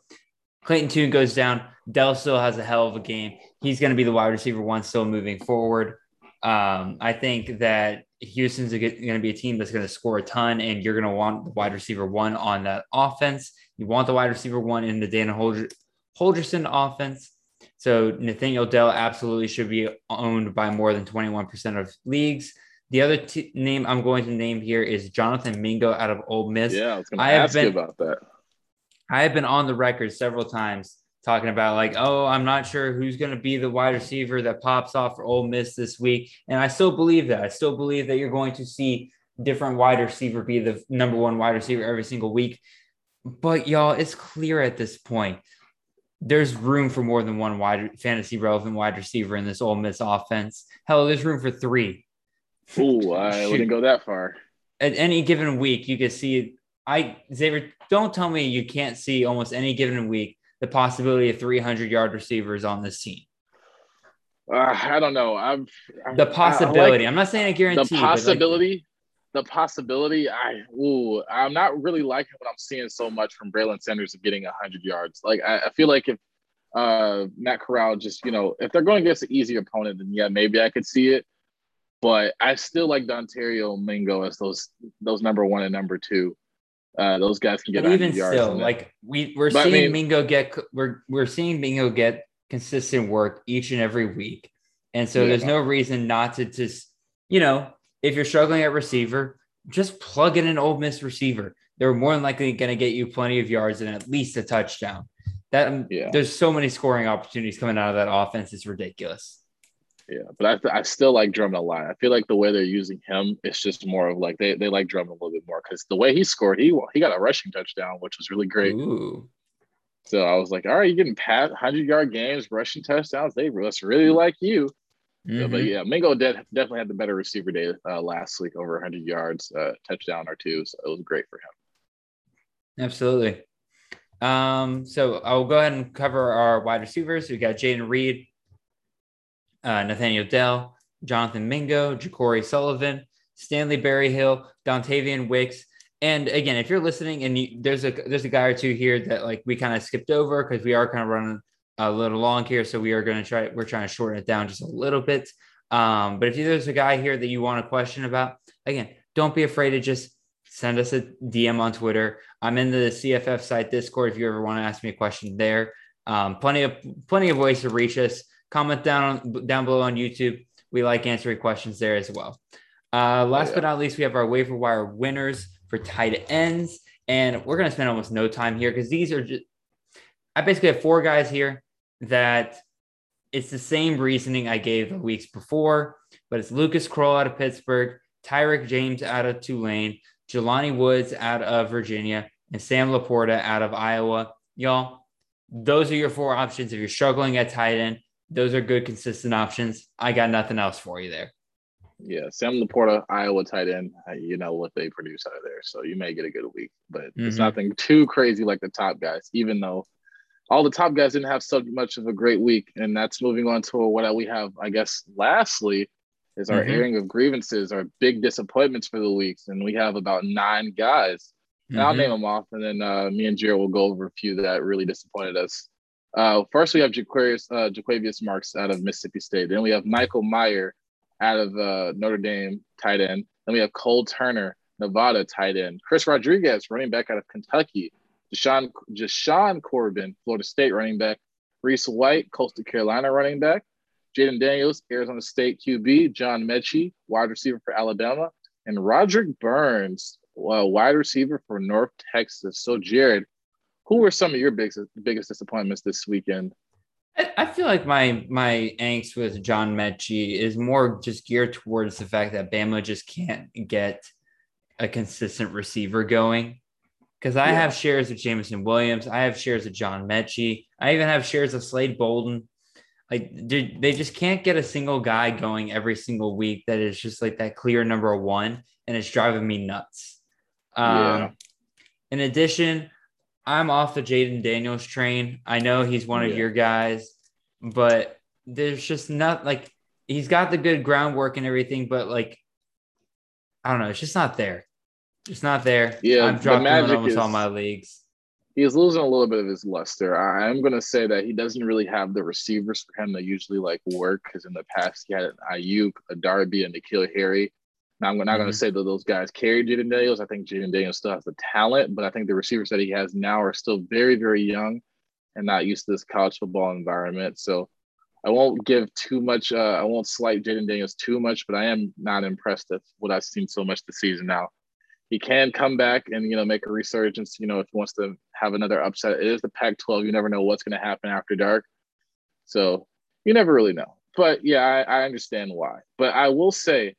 Clayton Tune goes down. Dell still has a hell of a game. He's going to be the wide receiver one still moving forward. Um, I think that Houston's going to be a team that's going to score a ton, and you're going to want the wide receiver one on that offense. You want the wide receiver one in the Dana Holgorsen offense. So Nathaniel Dell absolutely should be owned by more than 21% of leagues. The other t- name I'm going to name here is Jonathan Mingo out of Ole Miss. Yeah, I was going to ask been, you about that. I have been on the record several times talking about like, oh, I'm not sure who's going to be the wide receiver that pops off for Ole Miss this week, and I still believe that. I still believe that you're going to see different wide receiver be the number one wide receiver every single week. But y'all, it's clear at this point. There's room for more than one wide fantasy relevant wide receiver in this Ole Miss offense. Hell, there's room for three. Ooh, I wouldn't go that far. At any given week, you can see. I Xavier, don't tell me you can't see almost any given week the possibility of 300 yard receivers on this team. Uh, I don't know. I'm, I'm the possibility. Like I'm not saying a guarantee. The possibility. Like, the possibility. I ooh, I'm not really liking what I'm seeing so much from Braylon Sanders of getting 100 yards. Like I, I feel like if uh, Matt Corral just you know if they're going against an easy opponent, then yeah, maybe I could see it. But I still like Dontario Mingo as those those number one and number two. Uh, those guys can get even still like we we're but seeing I mean, Mingo get we're we're seeing Mingo get consistent work each and every week. And so yeah. there's no reason not to just, you know, if you're struggling at receiver, just plug in an Ole Miss receiver. They're more than likely going to get you plenty of yards and at least a touchdown. That yeah. there's so many scoring opportunities coming out of that offense. It's ridiculous. Yeah, but I, I still like Drummond a lot. I feel like the way they're using him, it's just more of like they, they like Drummond a little bit more because the way he scored, he he got a rushing touchdown, which was really great. Ooh. So I was like, all right, you're getting past 100 yard games, rushing touchdowns. They must really like you. Mm-hmm. So, but mm-hmm. yeah, Mingo de- definitely had the better receiver day uh, last week, over 100 yards, uh, touchdown or two. So it was great for him. Absolutely. Um, so I'll go ahead and cover our wide receivers. We got Jayden Reed, uh, Nathaniel Dell, Jonathan Mingo, JaCorey Sullivan, Stanley Berryhill, Dontayvion Wicks, and again, if you're listening and you, there's a there's a guy or two here that like we kind of skipped over because we are kind of running a little long here, so we are going to try we're trying to shorten it down just a little bit. Um, but if there's a guy here that you want a question about, again, don't be afraid to just send us a DM on Twitter. I'm in the CFF site Discord if you ever want to ask me a question there. Um, plenty of plenty of ways to reach us. Comment down on, down below on YouTube. We like answering questions there as well. Uh, last oh, yeah. but not least, we have our waiver wire winners for tight ends. And we're going to spend almost no time here because these are just, I basically have four guys here that it's the same reasoning I gave the weeks before, but it's Lucas Krull out of Pittsburgh, Tyrick James out of Tulane, Jelani Woods out of Virginia, and Sam LaPorta out of Iowa. Y'all, those are your four options. If you're struggling at tight end, those are good, consistent options. I got nothing else for you there. Yeah, Sam LaPorta, Iowa tight end. You know what they produce out of there, so you may get a good week, but mm-hmm. it's nothing too crazy like the top guys. Even though all the top guys didn't have so much of a great week, and that's moving on to what we have. I guess lastly is our mm-hmm. airing of grievances, our big disappointments for the weeks, and we have about nine guys. Mm-hmm. I'll name them off, and then uh, me and Jared will go over a few that really disappointed us. Uh, first, we have Jaquarius, uh, Jaquavius Marks out of Mississippi State. Then we have Michael Mayer out of uh, Notre Dame, tight end. Then we have Cole Turner, Nevada, tight end. Chris Rodriguez, running back out of Kentucky. Jashaun, Jashaun Corbin, Florida State running back. Reese White, Coastal Carolina running back. Jayden Daniels, Arizona State QB. John Metchie, wide receiver for Alabama. And Roderick Burns, uh, wide receiver for North Texas. So, Jared, who were some of your biggest, biggest disappointments this weekend? I feel like my my angst with John Metchie is more just geared towards the fact that Bama just can't get a consistent receiver going. Because I yeah. have shares of Jameson Williams, I have shares of John Metchie, I even have shares of Slade Bolden. Like they just can't get a single guy going every single week that is just like that clear number one, and it's driving me nuts. Um, yeah. In addition, I'm off the Jayden Daniels train. I know he's one yeah. of your guys, but there's just not like he's got the good groundwork and everything, but like I don't know, it's just not there. It's not there. Yeah, I've dropped him in almost is, all my leagues. He's losing a little bit of his luster. I, am gonna say that he doesn't really have the receivers for him that usually like work because in the past he had an Aiyuk, a Darby, and N'Keal Harry. Now, I'm not mm-hmm. going to say that those guys carry Jayden Daniels. I think Jayden Daniels still has the talent, but I think the receivers that he has now are still very, very young and not used to this college football environment. So I won't give too much. Uh, I won't slight Jayden Daniels too much, but I am not impressed at what I've seen so much this season. Now, he can come back and you know make a resurgence. You know, if he wants to have another upset, it is the Pac-12. You never know what's going to happen after dark, so you never really know. But yeah, I, I understand why. But I will say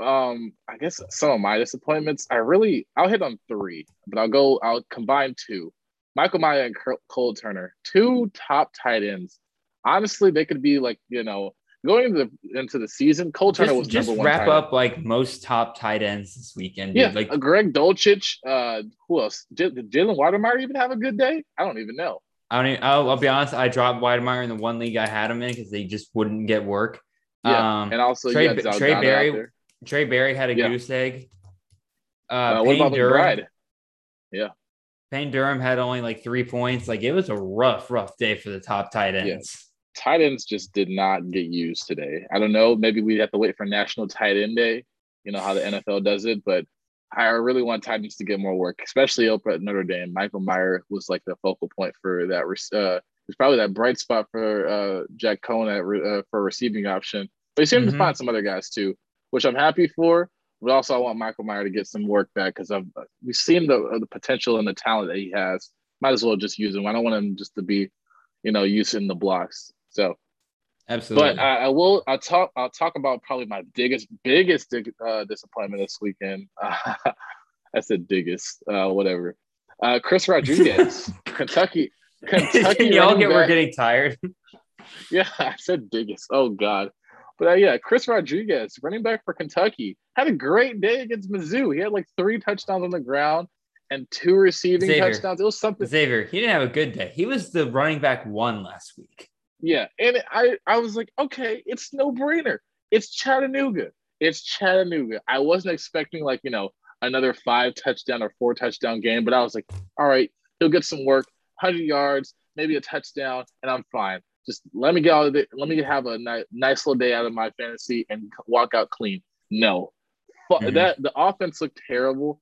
um, I guess some of my disappointments, I really, I'll hit on three, but I'll go, I'll combine two. Michael Mayer and Cole Turner, two top tight ends. Honestly, they could be like, you know, going into the into the season, Cole Turner was just number one. wrap up like most top tight ends this weekend. Dude. Yeah, like Greg Dulcich. Uh, who else? J- did Jalen Wydermyer even have a good day? I don't even know. I don't. Even, I'll, I'll be honest. I dropped Wydermyer in the one league I had him in because they just wouldn't get work. Yeah, um, and also Trey, Trey Berry. Trey Berry had a yeah. goose egg. Uh, uh what about Durham, McBride? Yeah. Payne Durham had only like three points. Like it was a rough, rough day for the top tight ends. Yes. Tight ends just did not get used today. I don't know. Maybe we have to wait for National Tight End Day. You know how the NFL does it, but I really want tight ends to get more work, especially up at Notre Dame. Michael Mayer was like the focal point for that. Uh, it's probably that bright spot for uh, Jack Coan at, uh, for receiving option. But he seemed mm-hmm. to find some other guys too, which I'm happy for. But also, I want Michael Mayer to get some work back because I've we've seen the the potential and the talent that he has. Might as well just use him. I don't want him just to be, you know, using the blocks. So, absolutely. But I, I will. I'll talk. I'll talk about probably my biggest biggest uh, disappointment this weekend. Uh, I said biggest, uh, whatever. Uh, Chris Rodriguez, Kentucky. Kentucky. Y'all get we're getting tired. Yeah, I said biggest. Oh God. But uh, yeah, Chris Rodriguez, running back for Kentucky, had a great day against Mizzou. He had like three touchdowns on the ground and two receiving Xavier. touchdowns. It was something. Xavier, he didn't have a good day. He was the running back one last week. Yeah, and I I was like, okay, it's no brainer. It's Chattanooga. It's Chattanooga. I wasn't expecting like you know another five touchdown or four touchdown game, but I was like, all right, he'll get some work, hundred yards, maybe a touchdown, and I'm fine just let me get out of it. Let me have a ni- nice little day out of my fantasy and walk out clean. No, mm-hmm. that the offense looked terrible.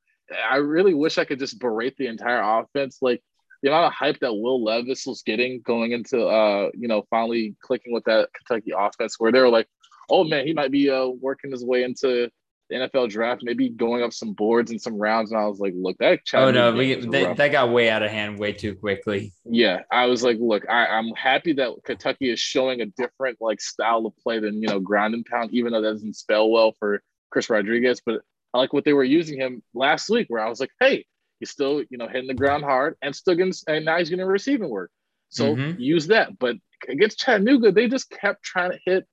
I really wish I could just berate the entire offense. Like the amount of hype that Will Levis was getting going into, uh, you know, finally clicking with that Kentucky offense, where they were like, "Oh man, he might be uh, working his way into the NFL draft, maybe going up some boards and some rounds. And I was like, look, that oh no, we, they, that got way out of hand way too quickly. Yeah, I was like, look, I, I'm happy that Kentucky is showing a different like style of play than you know ground and pound, even though that doesn't spell well for Chris Rodriguez. But I like what they were using him last week, where I was like, hey, he's still you know hitting the ground hard and still getting and now he's getting receiving work. So mm-hmm. use that. But against Chattanooga, they just kept trying to hit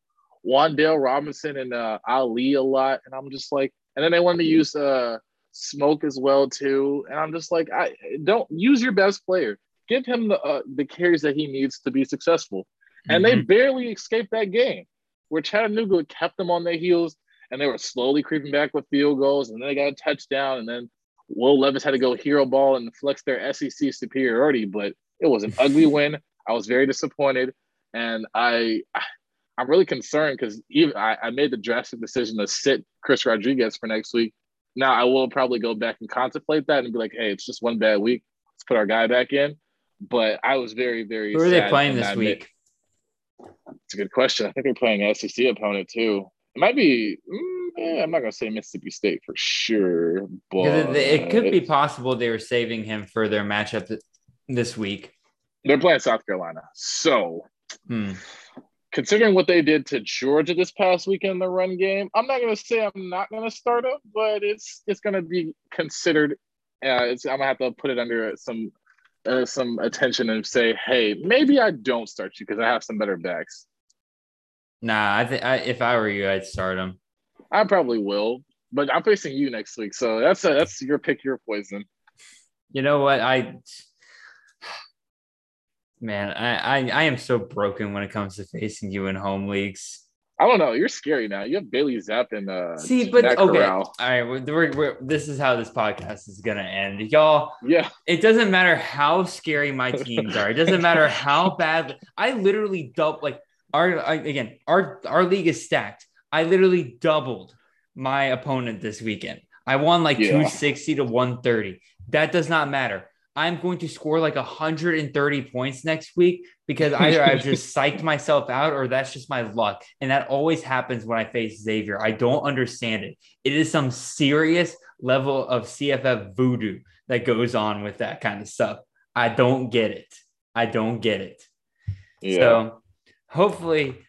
Wan'Dale Robinson and uh, Ali a lot, and I'm just like, and then they wanted to use uh, Smoke as well too, and I'm just like, I don't use your best player, give him the uh, the carries that he needs to be successful, mm-hmm. and they mm-hmm. barely escaped that game, where Chattanooga kept them on their heels, and they were slowly creeping back with field goals, and then they got a touchdown, and then Will Levis had to go hero ball and flex their SEC superiority, but it was an ugly win. I was very disappointed, and I I'm really concerned because even I, I, made the drastic decision to sit Chris Rodriguez for next week. Now I will probably go back and contemplate that and be like, hey, it's just one bad week. Let's put our guy back in. But I was very, very. Who are they playing this week? It's a good question. I think they're playing an SEC opponent too. It might be. Mm, yeah, I'm not gonna say Mississippi State for sure, but it, it could be possible they were saving him for their matchup this week. They're playing South Carolina, so. Hmm considering what they did to Georgia this past weekend in the run game, I'm not going to say I'm not going to start them, but it's it's going to be considered. Uh, I'm going to have to put it under some uh, some attention and say, hey, maybe I don't start you because I have some better backs. Nah, I think if I were you, I'd start them. I probably will, but I'm facing you next week, so that's a, that's your pick, your poison. You know what? I Man, I, I, I am so broken when it comes to facing you in home leagues. I don't know. You're scary now. You have Bailey Zappe and uh. See, but okay, Corral. all right. We're, we're, we're, this is how this podcast is gonna end, y'all. Yeah. It doesn't matter how scary my teams are. It doesn't matter how bad. I literally double like our I, again. Our our league is stacked. I literally doubled my opponent this weekend. I won like yeah. 260 to 130. That does not matter. I'm going to score like 130 points next week because either I've just psyched myself out or that's just my luck. And that always happens when I face Xavier. I don't understand it. It is some serious level of CFF voodoo that goes on with that kind of stuff. I don't get it. I don't get it. Yeah. So hopefully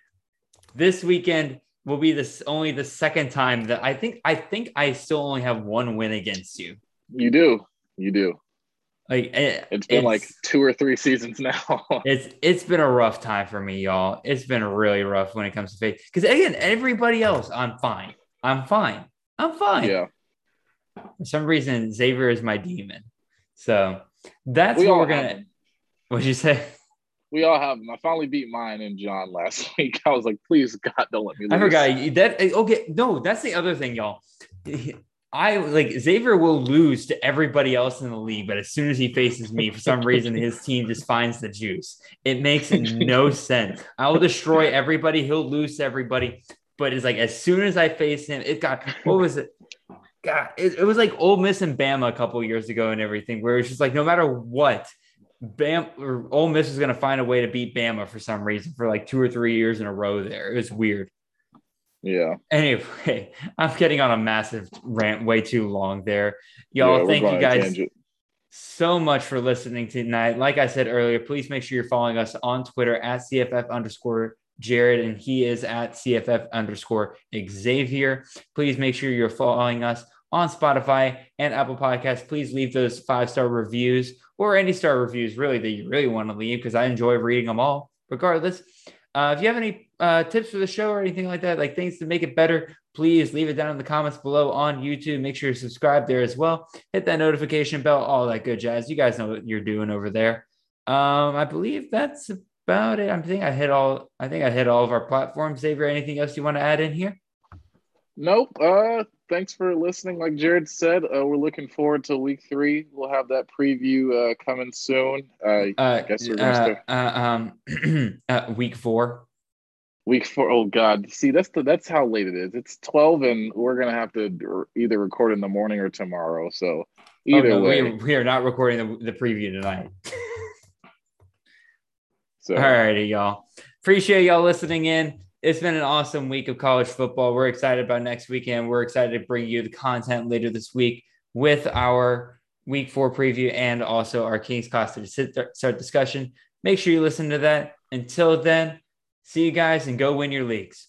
this weekend will be this only the second time that I think I think I still only have one win against you. You do. You do. Like eh, it, has been like two or three seasons now. it's it's been a rough time for me, y'all. It's been really rough when it comes to faith. Because again, everybody else, I'm fine. I'm fine. I'm fine. Yeah. For some reason, Xavier is my demon. So that's we what we're gonna. What'd you say? we all have them. I finally beat mine and John last week. I was like, please God, don't let me lose. I forgot that. Eh, okay, no, that's the other thing, y'all. I like Xavier will lose to everybody else in the league, but as soon as he faces me, for some reason, his team just finds the juice. It makes no sense. I will destroy everybody. He'll lose to everybody, but it's like as soon as I face him, it got what was it? God, it, it was like Ole Miss and Bama a couple years ago and everything, where it's just like no matter what, Bam or Ole Miss is going to find a way to beat Bama for some reason for like two or three years in a row. There, it was weird. Yeah. Anyway, I'm getting on a massive rant way too long there. Y'all, yeah, thank you guys so much for listening tonight. Like I said earlier, please make sure you're following us on Twitter at CFF underscore Jared, and he is at CFF underscore Xavier. Please make sure you're following us on Spotify and Apple Podcasts. Please leave those five star reviews or any star reviews, really, that you really want to leave because I enjoy reading them all, regardless. Uh, if you have any uh, tips for the show or anything like that, like things to make it better, please leave it down in the comments below on YouTube. Make sure you subscribe there as well. Hit that notification bell, all that good jazz. You guys know what you're doing over there. Um, I believe that's about it. I think I hit all. I think I hit all of our platforms. Xavier, anything else you want to add in here? Nope. Uh, thanks for listening. Like Jared said, uh, we're looking forward to week three. We'll have that preview uh, coming soon. Uh, I guess we're gonna uh, uh, um, uh, week four. Week four. Oh God. See, that's the that's how late it is. It's twelve, and we're gonna have to either record in the morning or tomorrow. So either oh, no, way, we, we, are not recording the, the preview tonight. so, all righty, y'all. Appreciate y'all listening in it's been an awesome week of college football. We're excited about next weekend. We're excited to bring you the content later this week with our week four preview and also our King's Costa to start discussion. Make sure you listen to that. Until then, see you guys and go win your leagues.